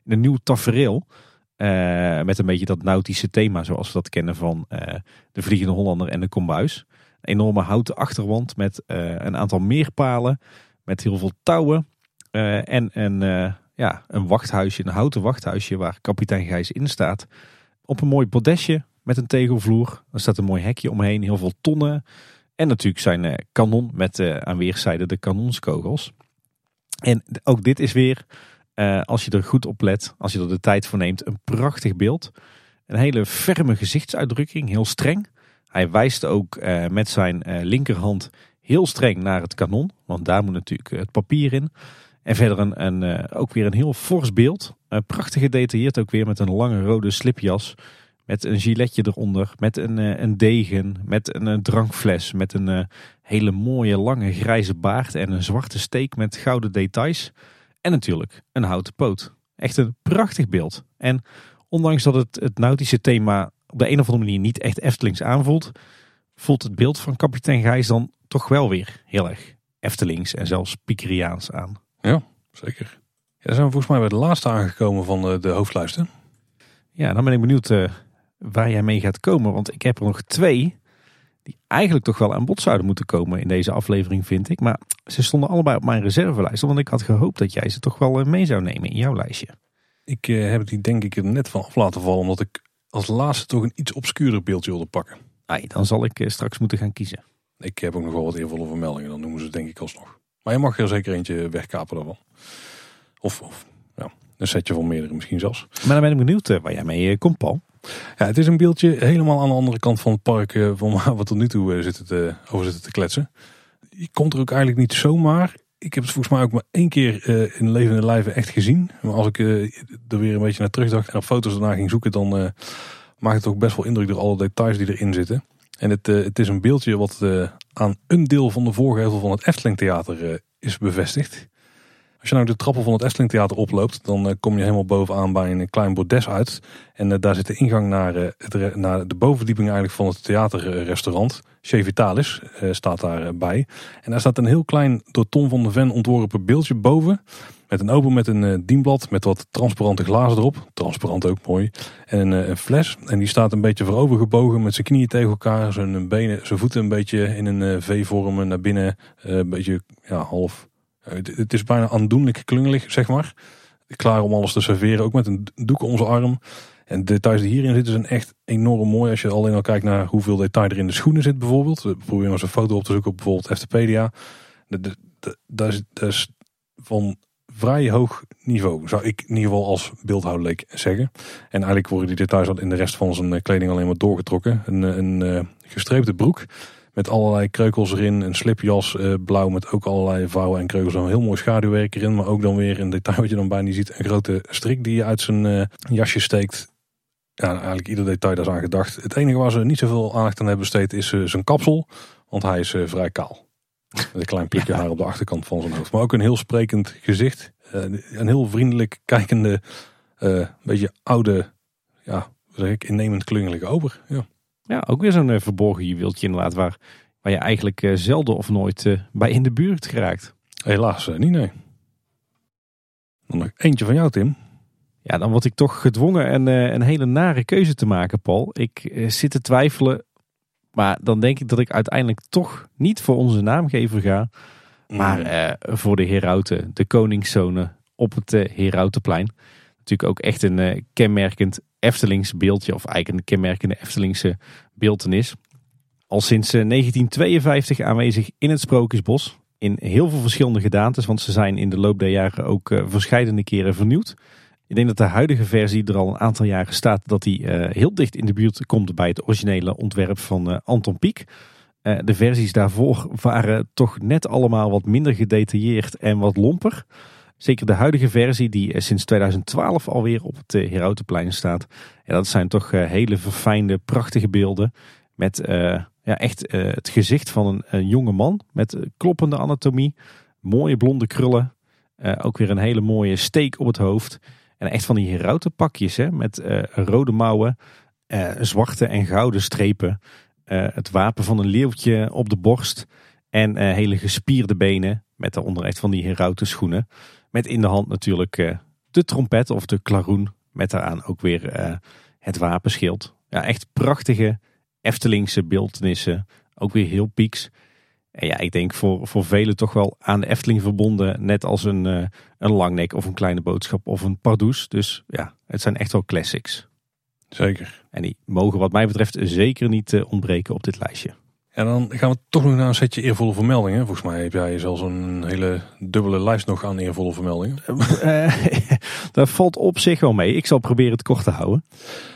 in een nieuw tafereel. Eh, met een beetje dat nautische thema zoals we dat kennen van eh, de Vliegende Hollander en de Kombuis. Een enorme houten achterwand met eh, een aantal meerpalen. Met heel veel touwen. eh, en een, eh, ja, een wachthuisje, een houten wachthuisje waar kapitein Gijs in staat. Op een mooi podestje met een tegelvloer. Er staat een mooi hekje omheen, heel veel tonnen. En natuurlijk zijn eh, kanon met eh, aan weerszijden de kanonskogels. En ook dit is weer, eh, als je er goed op let, als je er de tijd voor neemt, een prachtig beeld. Een hele ferme gezichtsuitdrukking, heel streng. Hij wijst ook met zijn linkerhand heel streng naar het kanon, want daar moet natuurlijk het papier in. En verder een, ook weer een heel fors beeld. Prachtig gedetailleerd ook weer met een lange rode slipjas. Met een giletje eronder, met een, eh, een degen, met een, eh, drankfles, met een eh, hele mooie lange grijze baard en een zwarte steek met gouden details. En natuurlijk een houten poot. Echt een prachtig beeld. En ondanks dat het, het nautische thema op de een of andere manier niet echt Eftelings aanvoelt, voelt het beeld van kapitein Gijs dan toch wel weer heel erg Eftelings en zelfs Pikeriaans aan. Zeker. Ja, dan zijn we volgens mij bij de laatste aangekomen van de, de hoofdlijsten. Ja, dan ben ik benieuwd waar jij mee gaat komen. Want ik heb er nog twee die eigenlijk toch wel aan bod zouden moeten komen in deze aflevering, vind ik. Maar ze stonden allebei op mijn reservelijst. Want ik had gehoopt dat jij ze toch wel eh, mee zou nemen in jouw lijstje. Ik eh, heb die denk ik er net van af laten vallen, omdat ik als laatste toch een iets obscuurder beeldje wilde pakken. Ai, dan zal ik eh, straks moeten gaan kiezen. Ik heb ook nog wel wat eervolle vermeldingen, dan noemen ze het denk ik alsnog. Maar je mag er zeker eentje wegkapen daarvan. Of, of ja, een setje van meerdere misschien zelfs. Maar dan ben ik benieuwd eh, waar jij mee komt, Paul. Ja, het is een beeldje helemaal aan de andere kant van het park eh, van *laughs* waar we tot nu toe eh, zitten te, over zitten te kletsen. Je komt er ook eigenlijk niet zomaar. Ik heb het volgens mij ook maar één keer eh, in levende lijven echt gezien. Maar als ik eh, er weer een beetje naar terugdacht en op foto's daarna ging zoeken, dan eh, maakt het ook best wel indruk door alle details die erin zitten. En het, eh, het is een beeldje wat eh, aan een deel van de voorgevel van het Efteling Theater eh, is bevestigd. Als je nou de trappen van het Efteling Theater oploopt, dan eh, kom je helemaal bovenaan bij een klein bordes uit. En eh, daar zit de ingang naar, eh, naar de bovenverdieping eigenlijk van het theaterrestaurant. Chez Vitalis staat daarbij. En daar staat een heel klein door Tom van de Ven ontworpen beeldje boven. Met een open met een dienblad met wat transparante glazen erop. Transparant ook mooi. En een, fles. En die staat een beetje voorover gebogen met zijn knieën tegen elkaar. Zijn, benen, zijn voeten een beetje in een V-vorm naar binnen. een beetje ja, half. Eh, het, is bijna aandoenlijk klungelig, zeg maar. Klaar om alles te serveren. Ook met een doek om zijn arm. En de details die hierin zitten zijn echt enorm mooi. Als je alleen al kijkt naar hoeveel detail er in de schoenen zit bijvoorbeeld. We proberen eens een foto op te zoeken op bijvoorbeeld Eftepedia. Dat is, is van vrij hoog niveau, zou ik in ieder geval als beeldhouwleek zeggen. En eigenlijk worden die details al in de rest van zijn eh, kleding alleen maar doorgetrokken. Een, eh, een gestreepte broek met allerlei kreukels erin. Een slipjas eh, blauw met ook allerlei vouwen en kreukels. Een heel mooi schaduwwerk erin. Maar ook dan weer een detail wat je dan bijna niet ziet. Een grote strik die je uit zijn eh, jasje steekt. Ja, eigenlijk ieder detail daar is aan gedacht. Het enige waar ze niet zoveel aandacht aan hebben besteed is eh, zijn kapsel. Want hij is vrij kaal. Met een klein plukje haar op de achterkant van zijn hoofd. Maar ook een heel sprekend gezicht. Een heel vriendelijk kijkende, beetje oude, ja, zeg ik, innemend klungelige ober. Ja. Ja, ook weer zo'n eh, verborgen juweeltje inderdaad, waar, waar je eigenlijk eh, zelden of nooit eh, bij in de buurt geraakt. Helaas niet, nee. Dan nog eentje van jou, Tim. Ja, dan word ik toch gedwongen een, een hele nare keuze te maken, Paul. Ik zit te twijfelen, maar dan denk ik dat ik uiteindelijk toch niet voor onze naamgever ga, maar Mm. eh, voor de Herauten, de koningszonen op het eh, Herautenplein. Natuurlijk ook echt een eh, kenmerkend Eftelings beeldje, of eigenlijk een kenmerkende Eftelingse beeltenis. Al sinds eh, 1952 aanwezig in het Sprookjesbos. In heel veel verschillende gedaantes, want ze zijn in de loop der jaren ook eh verscheidene keren vernieuwd. Ik denk dat de huidige versie er al een aantal jaren staat dat die eh, heel dicht in de buurt komt bij het originele ontwerp van eh, Anton Pieck. Eh, de versies daarvoor waren toch net allemaal wat minder gedetailleerd en wat lomper. Zeker de huidige versie die eh, sinds 2012 alweer op het eh, Herautenplein staat. En dat zijn toch eh, hele verfijnde, prachtige beelden. Met ja, echt het gezicht van een, jonge man met kloppende anatomie. Mooie blonde krullen. Ook weer een hele mooie steek op het hoofd. En echt van die herautenpakjes hè, met rode mouwen, zwarte en gouden strepen. Het wapen van een leeuwtje op de borst. En hele gespierde benen met daaronder echt van die herauten schoenen. Met in de hand natuurlijk eh, de trompet of de klaroen. Met daaraan ook weer eh, het wapenschild. Ja, echt prachtige Eftelingse beeldenissen. Ook weer heel pieks. En ja, ik denk voor, voor velen toch wel aan de Efteling verbonden. Net als een, eh, een langnek of een kleine boodschap of een pardoes. Dus ja, het zijn echt wel classics. Zeker. En die mogen wat mij betreft zeker niet ontbreken op dit lijstje. En dan gaan we toch nog naar een setje eervolle vermeldingen. Volgens mij heb jij zelfs een hele dubbele lijst nog aan eervolle vermeldingen. Eh, *laughs* dat valt op zich wel mee. Ik zal proberen het kort te houden.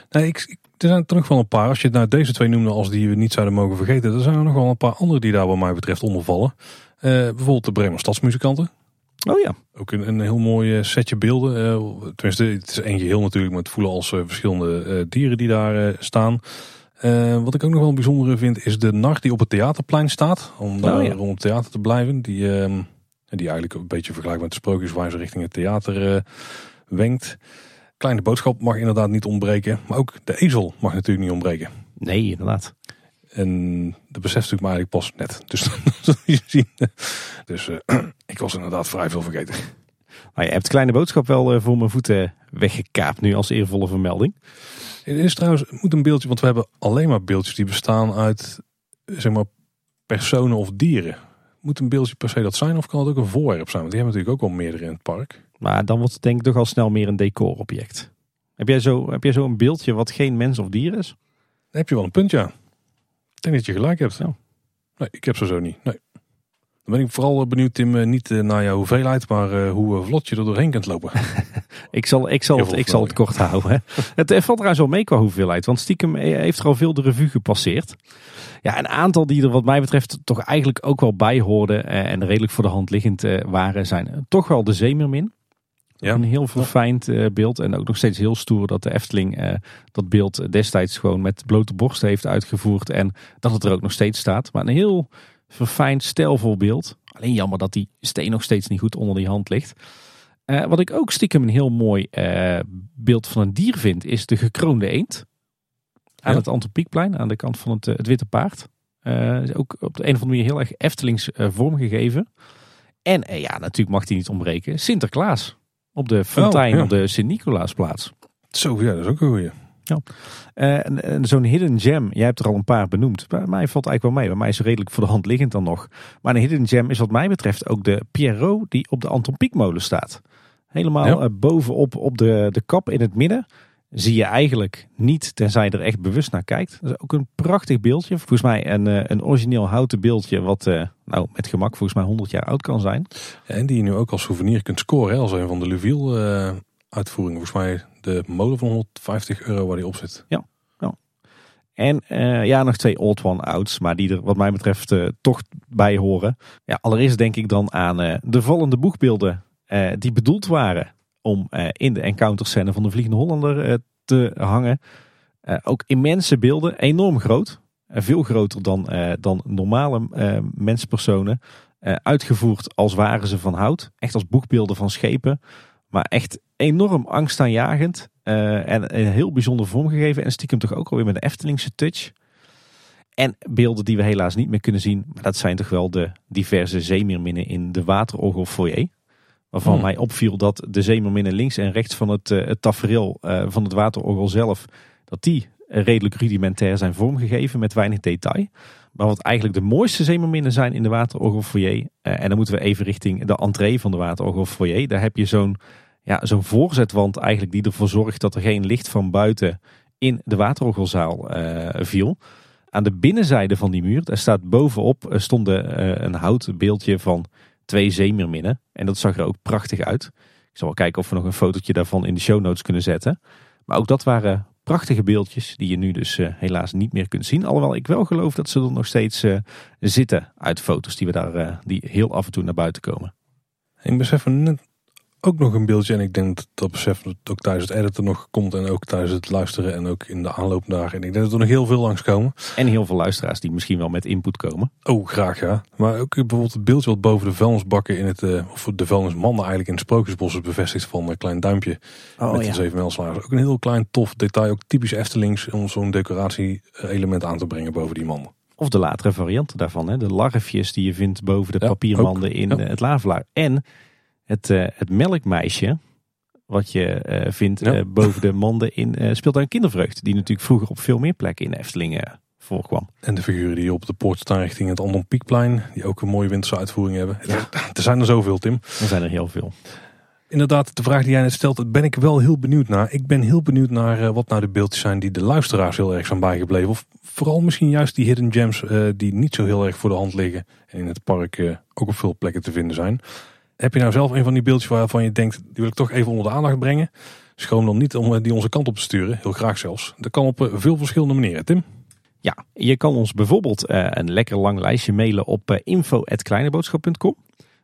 Nee, ik, er zijn er nog wel een paar. Als je nou deze twee noemde als die we niet zouden mogen vergeten. Er zijn er nog wel een paar andere die daar wat mij betreft onder vallen. Eh, bijvoorbeeld de Bremer Stadsmuzikanten. Oh ja, Ook een, een heel mooi eh, setje beelden. Eh, tenminste, het is één geheel natuurlijk. Maar het voelen als eh, verschillende eh, dieren die daar eh, staan. Eh, wat ik ook nog wel een bijzondere vind is de nar die op het theaterplein staat. Om daar Oh ja. rond het theater te blijven. Die, ehm, die eigenlijk een beetje vergelijkbaar met de sprookjes waar ze richting het theater eh, wenkt. Kleine boodschap mag inderdaad niet ontbreken. Maar ook de ezel mag natuurlijk niet ontbreken. nee inderdaad. En dat beseft natuurlijk maar eigenlijk pas net. Dus *laughs* dat zul je zien. Dus eh, *clears throat* ik was inderdaad vrij veel vergeten. Maar je hebt kleine boodschap wel eh, voor mijn voeten weggekaapt nu als eervolle vermelding. Het is trouwens, het moet een beeldje, want we hebben alleen maar beeldjes die bestaan uit, zeg maar, personen of dieren. Moet een beeldje per se dat zijn of kan het ook een voorwerp zijn? Want die hebben natuurlijk ook al meerdere in het park. Maar dan wordt het denk ik toch al snel meer een decorobject. Heb jij zo, heb jij zo een beeldje wat geen mens of dier is? Dan heb je wel een punt, ja. Ik denk dat je gelijk hebt. Ja. Nee, ik heb ze zo niet. Nee. Dan ben ik vooral eh, benieuwd, Tim, eh, niet eh, naar jouw hoeveelheid, maar hoe vlot je er doorheen kunt lopen. *laughs* Ik zal, ik zal, het, ik zal het kort houden. Hè. Het valt trouwens wel mee qua hoeveelheid. Want stiekem heeft er al veel de revue gepasseerd. Ja, een aantal die er wat mij betreft toch eigenlijk ook wel bij hoorden. En redelijk voor de hand liggend waren. Zijn toch wel de Zeemermin. Ja. Een heel verfijnd beeld. En ook nog steeds heel stoer dat de Efteling dat beeld destijds gewoon met blote borst heeft uitgevoerd. En dat het er ook nog steeds staat. Maar een heel verfijnd, stijlvol beeld. Alleen jammer dat die steen nog steeds niet goed onder die hand ligt. Eh, wat ik ook stiekem een heel mooi eh, beeld van een dier vind, is de gekroonde eend. Aan Ja. het Antropiekplein, aan de kant van het, eh, het Witte Paard. Ook op de een of andere manier heel erg Eftelings vormgegeven. En ja, natuurlijk mag die niet ontbreken. Sinterklaas. Op de fontein ja. op de Sint-Nicolaasplaats. Zo, ja, dat is ook een goeie. Eh, en- en Zo'n hidden gem, jij hebt er al een paar benoemd. Bij mij valt eigenlijk wel mee. Bij mij is het redelijk voor de hand liggend dan nog. Maar een hidden gem is wat mij betreft ook de Pierrot die op de Anton Pieckmolen staat. Helemaal Ja. eh, bovenop op de, de kap in het midden. Zie je eigenlijk niet, tenzij je er echt bewust naar kijkt. Dat is ook een prachtig beeldje. Volgens mij een, eh, een origineel houten beeldje. Wat nou met gemak volgens mij 100 jaar oud kan zijn. En die je nu ook als souvenir kunt scoren, als een van de Luville uitvoeringen. Volgens mij de molen van 150 euro waar die op zit. En eh, ja, nog twee Old One Outs, maar die er wat mij betreft eh, toch bij horen. Ja, allereerst denk ik dan aan eh, de vallende boegbeelden die bedoeld waren om in de encounterscène van de Vliegende Hollander te hangen. Ook immense beelden, enorm groot. Veel groter dan, dan normale menspersonen. Uitgevoerd als waren ze van hout. Echt als boegbeelden van schepen. Maar echt enorm angstaanjagend. eh, en een heel bijzonder vormgegeven. En stiekem toch ook alweer met een Eftelingse touch. En beelden die we helaas niet meer kunnen zien. Maar dat zijn toch wel de diverse zeemeerminnen in de waterorgel foyer. Waarvan Hmm. mij opviel dat de zeemeerminnen links en rechts van het, eh, het tafereel eh, van het waterorgel zelf. Dat die eh, redelijk rudimentair zijn vormgegeven met weinig detail. Maar wat eigenlijk de mooiste zeemerminnen zijn in de waterorgel foyer. eh, en dan moeten we even richting de entree van de waterorgel foyer. Daar heb je zo'n ja, zo'n voorzetwand eigenlijk die ervoor zorgt dat er geen licht van buiten in de waterorgelzaal eh, viel. Aan de binnenzijde van die muur, daar staat bovenop, eh, stond eh, een houten beeldje van twee zeemeerminnen. En dat zag er ook prachtig uit. Ik zal wel kijken of we nog een fotootje daarvan in de show notes kunnen zetten. Maar ook dat waren prachtige beeldjes die je nu dus helaas niet meer kunt zien. Alhoewel ik wel geloof dat ze er nog steeds zitten uit foto's die we daar die heel af en toe naar buiten komen. Ik besef net ook nog een beeldje. En ik denk dat dat besef dat ook tijdens het editen nog komt. En ook tijdens het luisteren en ook in de aanloop daar. En ik denk dat er nog heel veel langskomen. En heel veel luisteraars die misschien wel met input komen. Oh, graag ja. Maar ook bijvoorbeeld het beeldje wat boven de vuilnisbakken in het, eh, of de vuilnismanden eigenlijk in het Sprookjesbos is bevestigd van een klein duimpje met de zeven melslaars. Ook een heel klein tof detail, ook typisch Eftelings om zo'n decoratie-element aan te brengen boven die manden. Of de latere varianten daarvan. Hè? De larfjes die je vindt boven de Ja, papiermanden ook. in Ja. eh, het lavelaar. En het, eh, het melkmeisje. Wat je eh, vindt Ja. eh, boven de manden in eh Speeltuin Kindervreugd. Die natuurlijk vroeger op veel meer plekken in de Efteling voorkwam. En de figuren die op de poort staan richting het Andon Pieckplein, die ook een mooie winterse uitvoering hebben. Er zijn er zoveel, Tim. Er zijn er heel veel. Inderdaad, de vraag die jij net stelt, ben ik wel heel benieuwd naar. Ik ben heel benieuwd naar wat nou de beeldjes zijn die de luisteraars heel erg zijn bijgebleven. Of vooral misschien juist die hidden gems die niet zo heel erg voor de hand liggen. En in het park ook op veel plekken te vinden zijn. Heb je nou zelf een van die beeldjes waarvan je denkt, die wil ik toch even onder de aandacht brengen? Schroom dan niet om eh, die onze kant op te sturen, heel graag zelfs. Dat kan op eh, veel verschillende manieren, Tim. Ja, je kan ons bijvoorbeeld eh, een lekker lang lijstje mailen op info.kleineboodschap.com.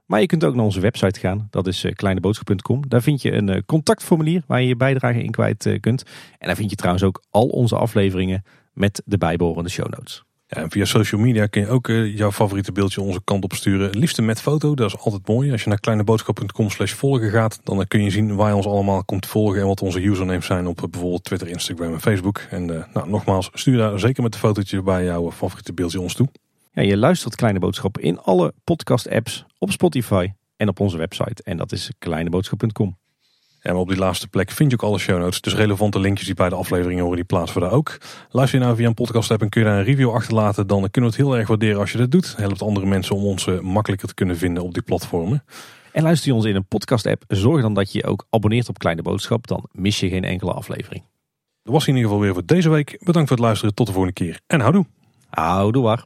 Maar je kunt ook naar onze website gaan, dat is kleineboodschap.com. Daar vind je een contactformulier waar je je bijdrage in kwijt kunt. En daar vind je trouwens ook al onze afleveringen met de bijbehorende show notes. En via social media kun je ook eh, jouw favoriete beeldje onze kant op sturen. Liefste met foto, dat is altijd mooi. Als je naar kleineboodschap.com slash volgen gaat, dan eh, kun je zien waar je ons allemaal komt volgen en wat onze usernames zijn op eh, bijvoorbeeld Twitter, Instagram en Facebook. En nou, nogmaals, stuur daar zeker met de fotootje bij jouw favoriete beeldje ons toe. Ja, je luistert Kleine Boodschap in alle podcast apps, op Spotify en op onze website. En dat is kleineboodschap.com. En op die laatste plek vind je ook alle show notes. Dus relevante linkjes die bij de afleveringen horen, die plaatsen we daar ook. Luister je nou via een podcast app en kun je daar een review achterlaten, dan kunnen we het heel erg waarderen als je dat doet. Helpt andere mensen om ons eh, makkelijker te kunnen vinden op die platformen. En luister je ons in een podcast app, zorg dan dat je je ook abonneert op Kleine Boodschap. Dan mis je geen enkele aflevering. Dat was in ieder geval weer voor deze week. Bedankt voor het luisteren. Tot de volgende keer. En houdoe. Houdoe waar.